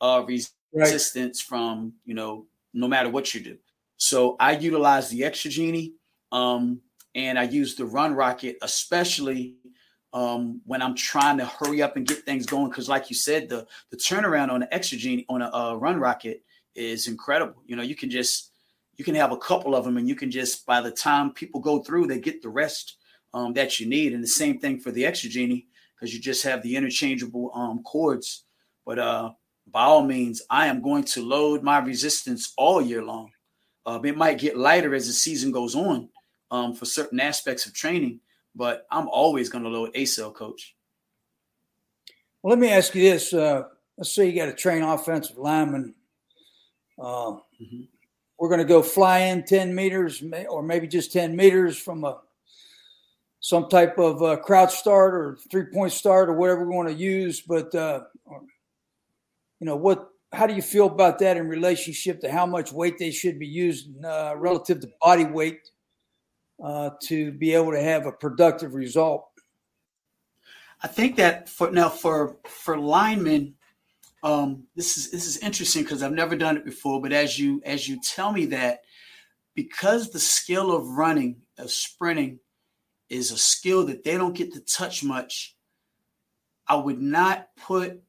uh, resistance right. from you know no matter what you do. So I utilize the Exer-Genie, um, and I use the run rocket, especially um, when I'm trying to hurry up and get things going. Because, like you said, the the turnaround on the Exer-Genie on a uh, run rocket is incredible. You know, you can just you can have a couple of them, and you can just by the time people go through, they get the rest um, that you need. And the same thing for the Exer-Genie because you just have the interchangeable um, cords. But uh, by all means, I am going to load my resistance all year long. Uh, it might get lighter as the season goes on um, for certain aspects of training, but I'm always going to load accel, coach. Well, let me ask you this. Uh, let's say you got to train offensive lineman. Uh, mm-hmm. We're going to go fly in 10 meters or maybe just 10 meters from a some type of uh, crouch start or three point start or whatever we want to use. But uh, you know what? How do you feel about that in relationship to how much weight they should be using uh, relative to body weight uh, to be able to have a productive result? I think that for now for for linemen, um, this is this is interesting because I've never done it before. But as you as you tell me that, because the skill of running of sprinting is a skill that they don't get to touch much. I would not put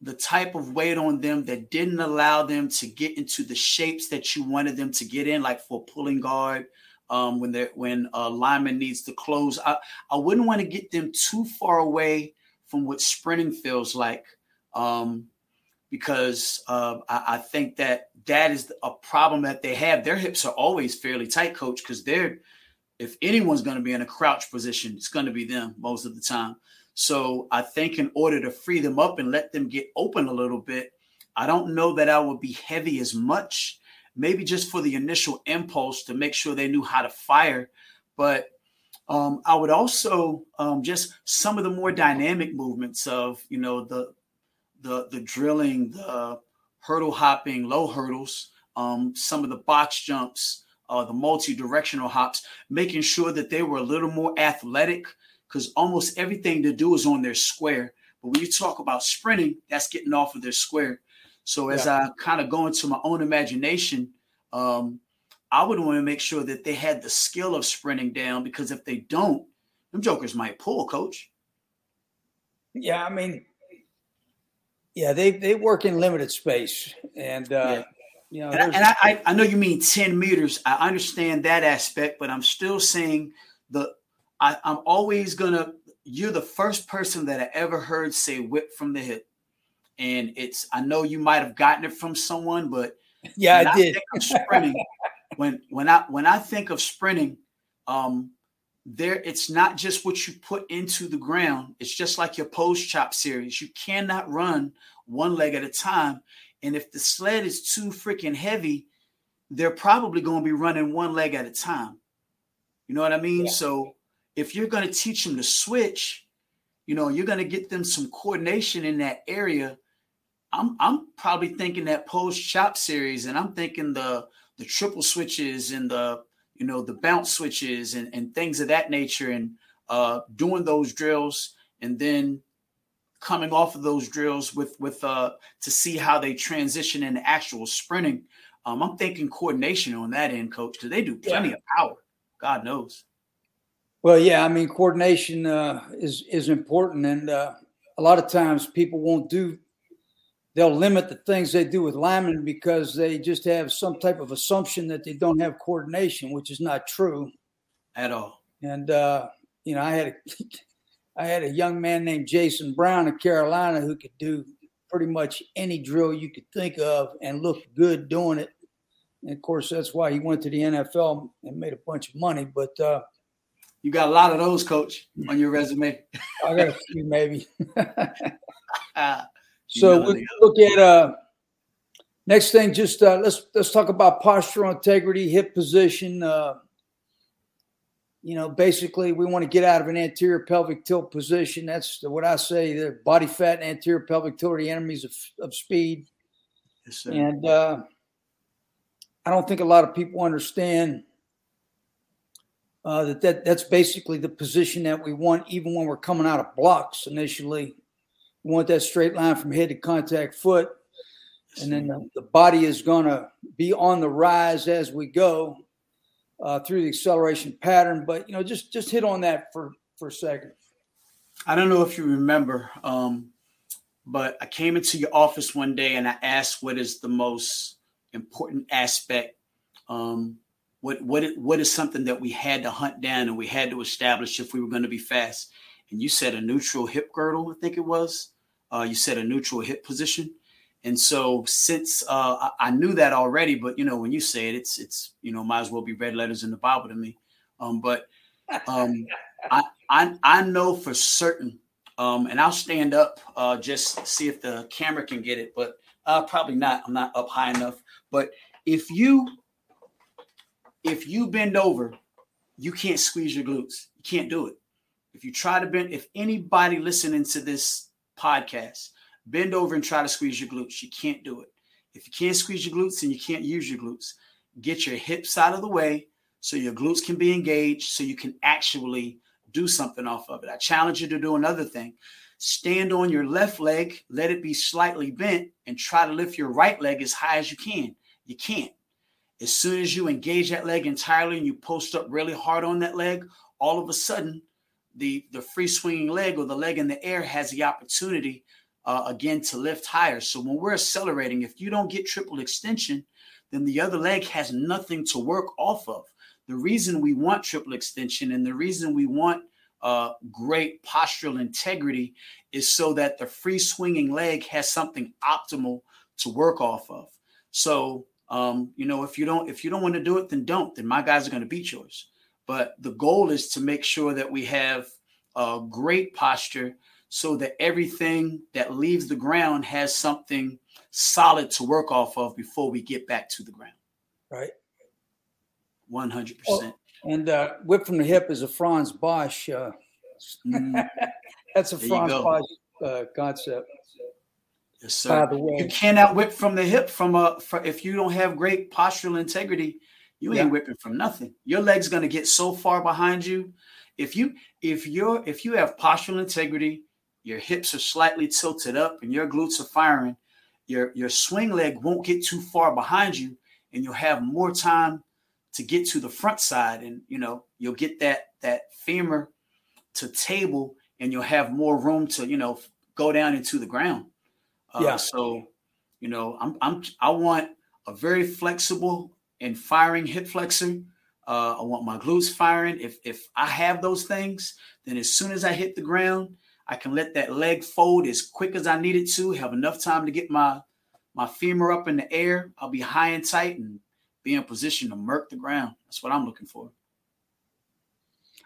the type of weight on them that didn't allow them to get into the shapes that you wanted them to get in, like for pulling guard, um, when they when a lineman needs to close. I, I wouldn't want to get them too far away from what sprinting feels like, um, because uh, I, I, think that that is a problem that they have. Their hips are always fairly tight, coach, because they're if anyone's going to be in a crouch position, it's going to be them most of the time. So I think in order to free them up and let them get open a little bit, I don't know that I would be heavy as much. Maybe just for the initial impulse to make sure they knew how to fire. But um, I would also um, just some of the more dynamic movements of you know the the the drilling, the hurdle hopping, low hurdles, um, some of the box jumps, uh, the multi-directional hops, making sure that they were a little more athletic because almost everything to do is on their square. But when you talk about sprinting, that's getting off of their square. So as yeah. I kind of go into my own imagination, um, I would want to make sure that they had the skill of sprinting down because if they don't, them jokers might pull, coach. Yeah, I mean, yeah, they they work in limited space, and uh, you know, and, I, and I, I know you mean 10 meters. I understand that aspect, but I'm still saying the I, I'm always gonna you're the first person that I ever heard say whip from the hip. And it's I know you might have gotten it from someone, but yeah, I did. I sprinting, when when I when I think of sprinting, um, there it's not just what you put into the ground. It's just like your post chop series. You cannot run one leg at a time. And if the sled is too freaking heavy, they're probably going to be running one leg at a time. You know what I mean? Yeah. So if you're going to teach them to switch, you know, you're going to get them some coordination in that area. I'm I'm probably thinking that post chop series, and I'm thinking the the triple switches and the you know the bounce switches and, and things of that nature, and uh, doing those drills, and then coming off of those drills with with uh to see how they transition into actual sprinting. Um, I'm thinking coordination on that end, coach, because they do plenty yeah. of power. God knows. Well, yeah, I mean coordination uh, is is important, and uh, a lot of times people won't do. They'll limit the things they do with linemen because they just have some type of assumption that they don't have coordination, which is not true at all. And uh, you know, I had a I had a young man named Jason Brown in Carolina who could do pretty much any drill you could think of and look good doing it. And of course, that's why he went to the NFL and made a bunch of money. But uh, you got a lot of those, coach, on your resume. I got a few, maybe. so we look at uh, next thing. Just uh, let's let's talk about postural integrity, hip position. Uh, you know, basically we want to get out of an anterior pelvic tilt position. That's what I say. The body fat and anterior pelvic tilt are the enemies of, of speed. Yes, and uh, I don't think a lot of people understand uh, that, that that's basically the position that we want, even when we're coming out of blocks initially. We want that straight line from head to contact foot. And then the, the body is going to be on the rise as we go uh, through the acceleration pattern. But, you know, just just hit on that for, for a second. I don't know if you remember, um, but I came into your office one day and I asked what is the most important aspect um, what what what is something that we had to hunt down and we had to establish if we were going to be fast? And you said a neutral hip girdle, I think it was. Uh, you said a neutral hip position. And so since uh, I, I, knew that already, but you know when you say it, it's it's you know might as well be red letters in the Bible to me. Um, but um, I, I I know for certain, um, and I'll stand up uh, just see if the camera can get it, but uh, probably not. I'm not up high enough. But if you if you bend over, you can't squeeze your glutes. You can't do it. If you try to bend, if anybody listening to this podcast, bend over and try to squeeze your glutes, you can't do it. If you can't squeeze your glutes and you can't use your glutes, get your hips out of the way so your glutes can be engaged so you can actually do something off of it. I challenge you to do another thing. Stand on your left leg, let it be slightly bent, and try to lift your right leg as high as you can. You can't. As soon as you engage that leg entirely and you post up really hard on that leg, all of a sudden, the, the free swinging leg or the leg in the air has the opportunity uh, again to lift higher. So when we're accelerating, if you don't get triple extension, then the other leg has nothing to work off of. The reason we want triple extension and the reason we want uh, great postural integrity is so that the free swinging leg has something optimal to work off of. So um, you know, if you don't if you don't want to do it, then don't. Then my guys are going to beat yours. But the goal is to make sure that we have a great posture so that everything that leaves the ground has something solid to work off of before we get back to the ground. Right. 100%. Oh, and uh, whip from the hip is a Frans Bosch. Uh, mm. That's a Frans Bosch uh, concept. Yes, sir. By the way, you cannot whip from the hip from a for, if you don't have great postural integrity, you ain't whipping from nothing. Your leg's gonna get so far behind you. If you if you're if you have postural integrity, your hips are slightly tilted up and your glutes are firing, your your swing leg won't get too far behind you, and you'll have more time to get to the front side, and you know you'll get that that femur to table, and you'll have more room to you know go down into the ground. Uh, yeah. So, you know, I'm I'm I want a very flexible and firing hip flexor. Uh, I want my glutes firing. If if I have those things, then as soon as I hit the ground, I can let that leg fold as quick as I need it to. Have enough time to get my my femur up in the air. I'll be high and tight and be in position to murk the ground. That's what I'm looking for.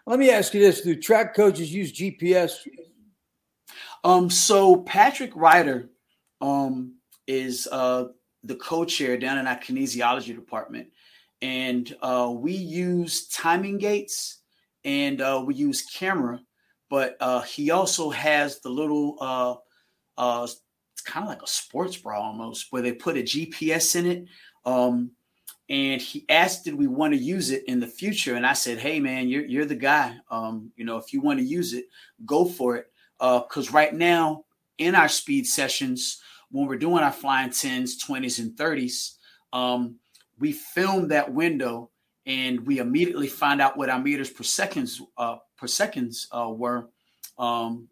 Let me ask you this: Do track coaches use GPS? Um, so Patrick Rider um, is uh, the co-chair down in our kinesiology department, and uh, we use timing gates and uh, we use camera, but uh, he also has the little uh, uh, it's kind of like a sports bra almost, where they put a GPS in it. Um, and he asked, "Did we want to use it in the future?" And I said, "Hey, man, you're you're the guy. Um, you know, if you want to use it, go for it. Because right now in our speed sessions, when we're doing our flying 10s, 20s, and 30s, um, we film that window and we immediately find out what our meters per seconds uh, per seconds uh, were. Um,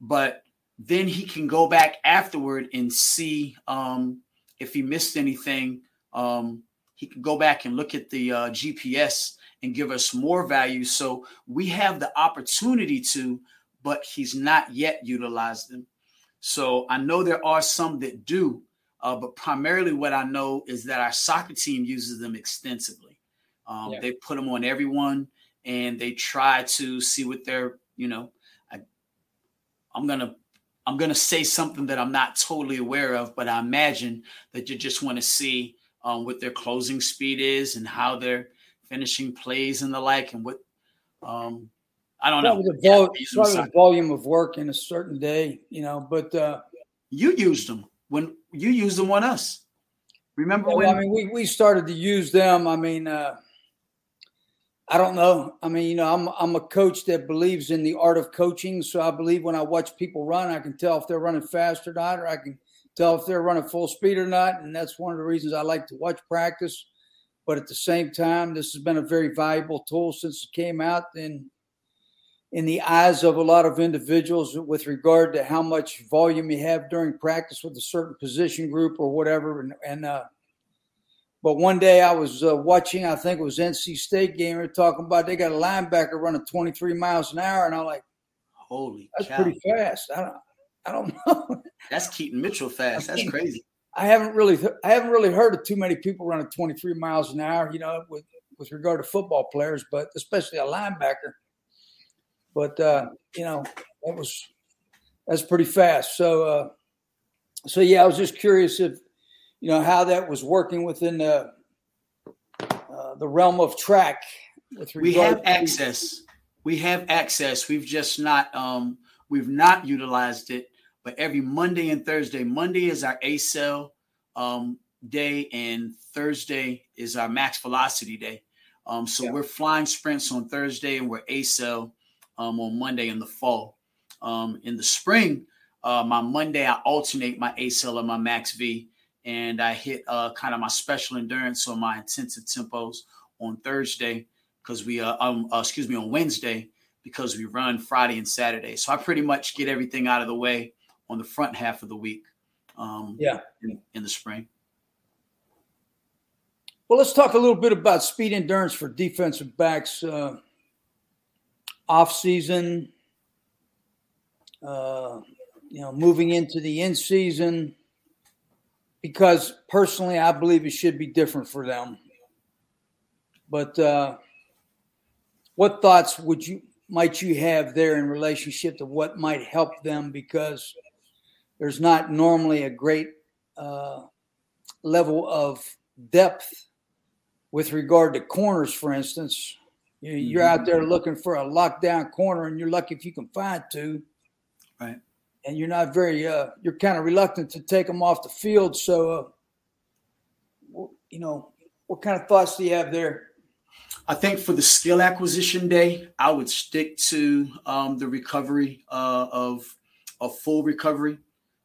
but then he can go back afterward and see um, if he missed anything. Um, he can go back and look at the uh, GPS and give us more value. So we have the opportunity to, but he's not yet utilized them. So I know there are some that do, uh, but primarily what I know is that our soccer team uses them extensively. Um, yeah. They put them on everyone, and they try to see what they're, you know, I, I'm gonna I'm gonna say something that I'm not totally aware of, but I imagine that you just want to see um, what their closing speed is and how they're finishing plays and the like, and what um, I don't know. The, vol- yeah, the volume of work in a certain day, you know. But uh, you used them when you used them on us. Remember yeah, when? I mean, we, we started to use them. I mean, uh, I don't know. I mean, you know, I'm I'm a coach that believes in the art of coaching. So I believe when I watch people run, I can tell if they're running fast or not, or I can tell if they're running full speed or not. And that's one of the reasons I like to watch practice. But at the same time, this has been a very valuable tool since it came out in in the eyes of a lot of individuals with regard to how much volume you have during practice with a certain position group or whatever. And, and uh, but one day I was uh, watching, I think it was NC State game. We are talking about they got a linebacker running 23 miles an hour, and I'm like, "Holy, that's cow. pretty fast." I don't, I don't know. That's Keaton Mitchell fast. That's crazy. I haven't really, I haven't really heard of too many people running 23 miles an hour. You know, with with regard to football players, but especially a linebacker. But uh, you know, that was that's pretty fast. So, uh, so yeah, I was just curious if you know how that was working within the uh, the realm of track. With we have access. We have access. We've just not um, we've not utilized it. But every Monday and Thursday, Monday is our accel um, day, and Thursday is our max velocity day. Um, so yeah. we're flying sprints on Thursday, and we're accel um, on Monday in the fall. Um, in the spring, uh, my Monday I alternate my accel and my max V and I hit uh, kind of my special endurance or my intensive tempos on Thursday because we uh, um uh, excuse me on Wednesday because we run Friday and Saturday. So I pretty much get everything out of the way on the front half of the week. Um, yeah, in, in the spring. Well, let's talk a little bit about speed endurance for defensive backs. Uh, off season, uh, you know, moving into the in season because personally, I believe it should be different for them. But uh, what thoughts would you might you have there in relationship to what might help them? Because there's not normally a great uh, level of depth with regard to corners, for instance. You're out there looking for a lockdown corner, and you're lucky if you can find two. Right and you're not very uh, you're kind of reluctant to take them off the field. So, uh, you know, what kind of thoughts do you have there? I think for the skill acquisition day, I would stick to um, the recovery uh, of a full recovery.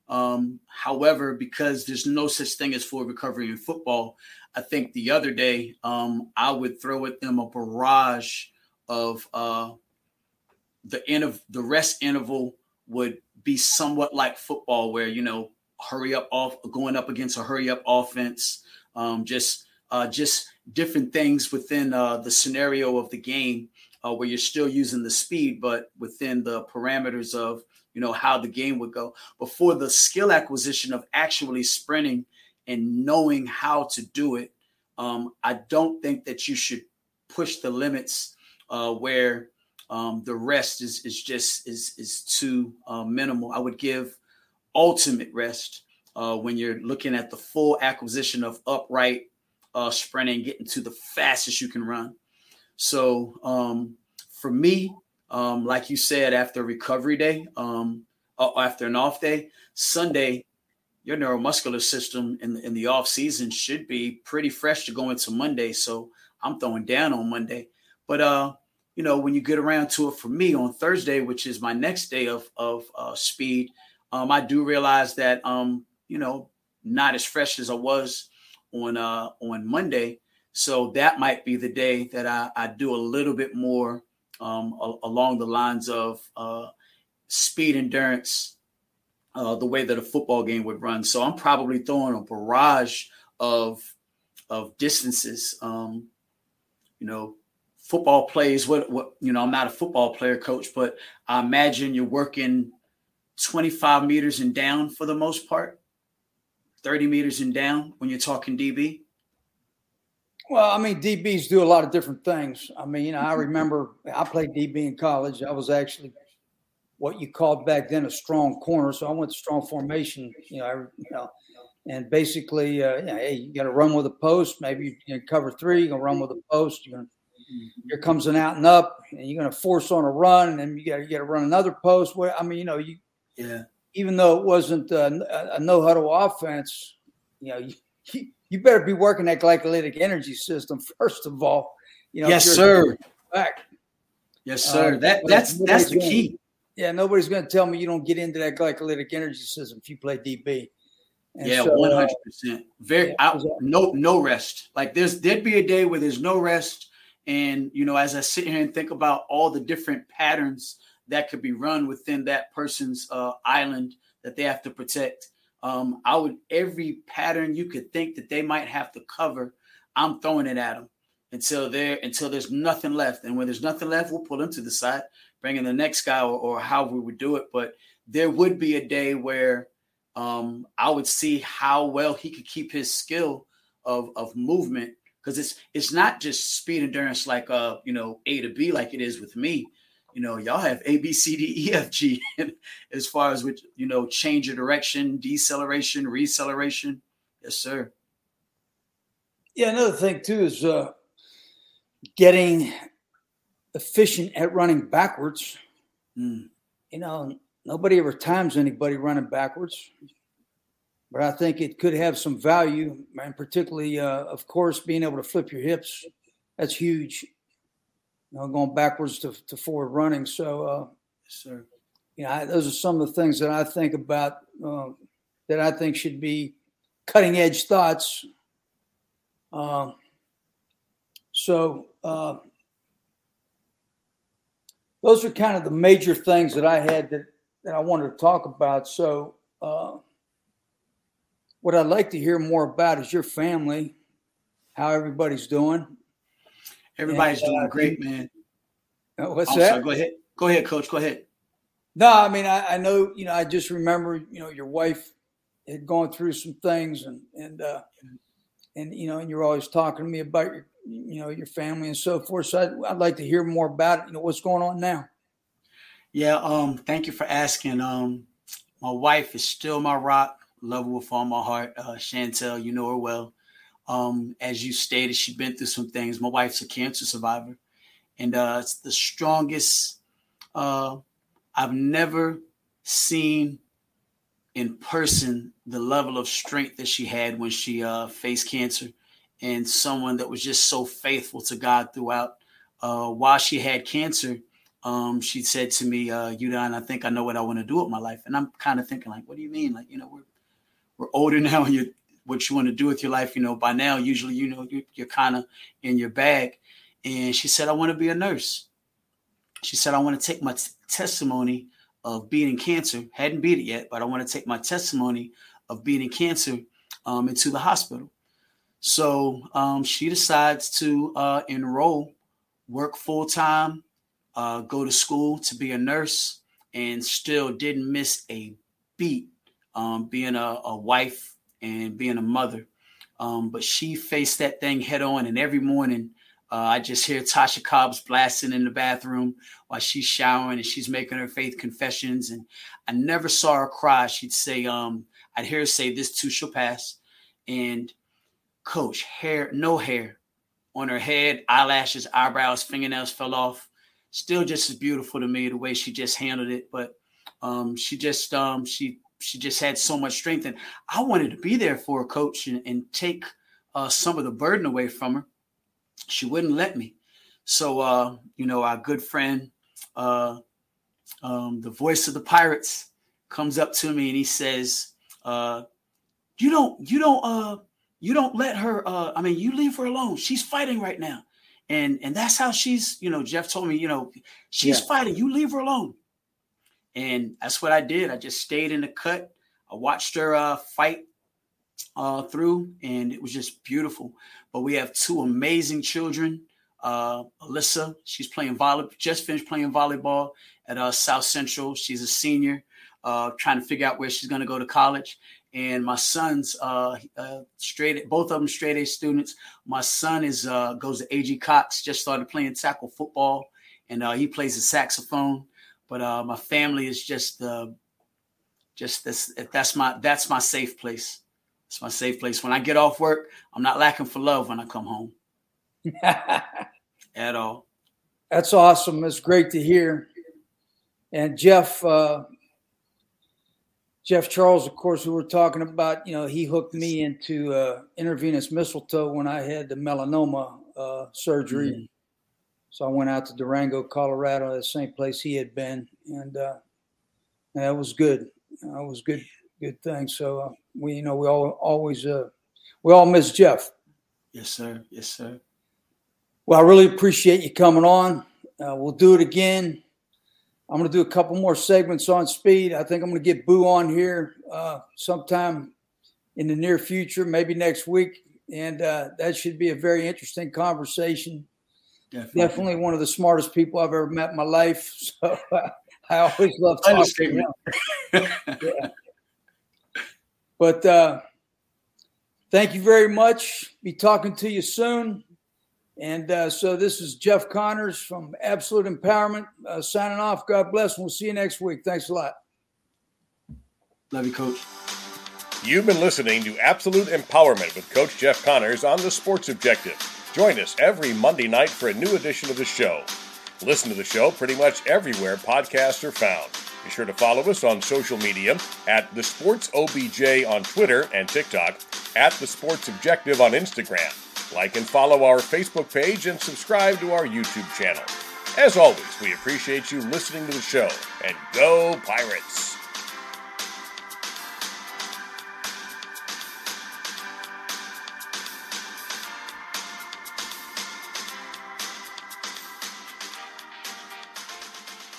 Um, however, because there's no such thing as full recovery in football, I think the other day um, I would throw at them a barrage of uh, the end of the rest interval would be somewhat like football, where you know, hurry up off going up against a hurry up offense, um, just uh, just different things within uh, the scenario of the game, uh, where you're still using the speed, but within the parameters of you know how the game would go. Before the skill acquisition of actually sprinting and knowing how to do it, um, I don't think that you should push the limits uh, where um, the rest is is just is is too uh, minimal. I would give ultimate rest uh, when you're looking at the full acquisition of upright uh, sprinting, getting to the fastest you can run. So um, for me, um, like you said, after recovery day, um, after an off day, Sunday, your neuromuscular system in the, in the off season should be pretty fresh to go into Monday. So I'm throwing down on Monday, but uh, you know, when you get around to it for me on Thursday, which is my next day of of uh, speed, um, I do realize that um, you know, not as fresh as I was on uh, on Monday. So that might be the day that I, I do a little bit more um, a, along the lines of uh, speed endurance, uh, the way that a football game would run. So I'm probably throwing a barrage of of distances. Um, you know, football plays what what you know i'm not a football player coach but i imagine you're working 25 meters and down for the most part 30 meters and down when you're talking db well i mean dbs do a lot of different things i mean you know i remember i played db in college i was actually what you called back then a strong corner so i went to strong formation you know, I, you know and basically, uh, you know, hey, you got to run with a post. Maybe you can cover three. You gonna run with a post. You're Mm-hmm. Here comes an out and up, and you're going to force on a run, and then you got you got to run another post. Where I mean, you know, you yeah. Even though it wasn't a, a no huddle offense, you know, you, you better be working that glycolytic energy system first of all. You know, yes, sir. back. Yes, sir. Uh, that that's that's the key. Yeah, nobody's going to tell me you don't get into that glycolytic energy system if you play DB. And yeah, one hundred percent. Very yeah, I, no no rest. Like there's there'd be a day where there's no rest, and you know, as I sit here and think about all the different patterns that could be run within that person's uh, island that they have to protect, um, I would every pattern you could think that they might have to cover, I'm throwing it at them until there until there's nothing left. And when there's nothing left, we'll pull them to the side, bring in the next guy, or, or how we would do it. But there would be a day where um, I would see how well he could keep his skill of of movement because it's it's not just speed endurance like uh you know A to B like it is with me. You know, y'all have A B C D E F G as far as which you know change of direction, deceleration, receleration. Yes, sir. Yeah, another thing too is uh, getting efficient at running backwards. Mm. You know, nobody ever times anybody running backwards, but I think it could have some value, and particularly, uh, of course, being able to flip your hips. That's huge. You know, going backwards to, to forward running. So, uh, you know, I, those are some of the things that I think about uh, that I think should be cutting edge thoughts. Uh, so, uh, those are kind of the major things that I had that that I wanted to talk about. So, uh, what I'd like to hear more about is your family, how everybody's doing. Everybody's and, doing uh, great, man. Uh, what's I'm that? Sorry, go ahead. Go ahead, coach. Go ahead. No, I mean, I, I, know, you know, I just remember, you know, your wife had gone through some things and, and, uh, and, you know, and you're always talking to me about your, you know, your family and so forth. So I'd, I'd like to hear more about it. You know, what's going on now? Yeah, um, thank you for asking. Um, my wife is still my rock. Love her with all my heart. Uh, Chantel, you know her well. Um, as you stated, she's been through some things. My wife's a cancer survivor, and uh, it's the strongest uh, I've never seen in person. The level of strength that she had when she uh, faced cancer, and someone that was just so faithful to God throughout. Uh, while she had cancer, um, she said to me, uh, Udon, I think I know what I want to do with my life. And I'm kind of thinking, like, what do you mean? Like, you know, we're we're older now, and you what you want to do with your life, you know, by now, usually, you know, you, you're kind of in your bag. And she said, I want to be a nurse. She said, I want to take my t- testimony of beating cancer. Hadn't beat it yet, but I want to take my testimony of beating cancer um, into the hospital. So um, she decides to uh, enroll, work full time, uh, go to school to be a nurse and still didn't miss a beat um, being a, a, wife and being a mother. Um, but she faced that thing head on, and every morning uh, I just hear Tasha Cobbs blasting in the bathroom while she's showering and she's making her faith confessions. And I never saw her cry. She'd say, um, I'd hear her say, This too shall pass. And coach, hair, no hair on her head, eyelashes, eyebrows, fingernails fell off still just as beautiful to me the way she just handled it. But um, she just um, she she just had so much strength, and I wanted to be there for a coach and, and take uh, some of the burden away from her. She wouldn't let me. So uh, you know, our good friend, uh, um, the voice of the pirates, comes up to me and he says, uh, "You don't, you don't, uh, you don't let her. Uh, I mean, you leave her alone. She's fighting right now." and and that's how she's you know jeff told me you know she's yeah. fighting you leave her alone and that's what i did. I just stayed in the cut. I watched her uh, fight uh, through and it was just beautiful. But we have two amazing children uh, alyssa she's playing volleyball just finished playing volleyball at uh, south central. She's a senior uh, trying to figure out where she's going to go to college. And my son's uh, uh, straight both of them straight A students. My son is uh, goes to AG Cox, just started playing tackle football, and he plays the saxophone. But uh, my family is just uh, just this. That's my that's my safe place. It's my safe place. When I get off work, I'm not lacking for love when I come home at all. That's awesome. It's great to hear. And Jeff, Jeff Charles, of course, who we're talking about, you know, he hooked me into uh, intravenous mistletoe when I had the melanoma uh, surgery. Mm-hmm. So I went out to Durango, Colorado, the same place he had been, and uh, that was good. That was good, good thing. So uh, we, you know, we all always uh, we all miss Jeff. Yes, sir. Yes, sir. Well, I really appreciate you coming on. Uh, we'll do it again. I'm going to do a couple more segments on speed. I think I'm going to get Boo on here uh, sometime in the near future, maybe next week, and uh, that should be a very interesting conversation. Definitely. Definitely one of the smartest people I've ever met in my life. So I always love talking to him. yeah. But uh, thank you very much. Be talking to you soon. And uh, so this is Jeff Connors from Absolute Empowerment uh, signing off. God bless. And we'll see you next week. Thanks a lot. Love you, Coach. You've been listening to Absolute Empowerment with Coach Jeff Connors on the Sports Objective. Join us every Monday night for a new edition of the show. Listen to the show pretty much everywhere podcasts are found. Be sure to follow us on social media at The Sports OBJ on Twitter and TikTok, at The Sports Objective on Instagram. Like and follow our Facebook page and subscribe to our YouTube channel. As always, we appreciate you listening to the show, and go Pirates!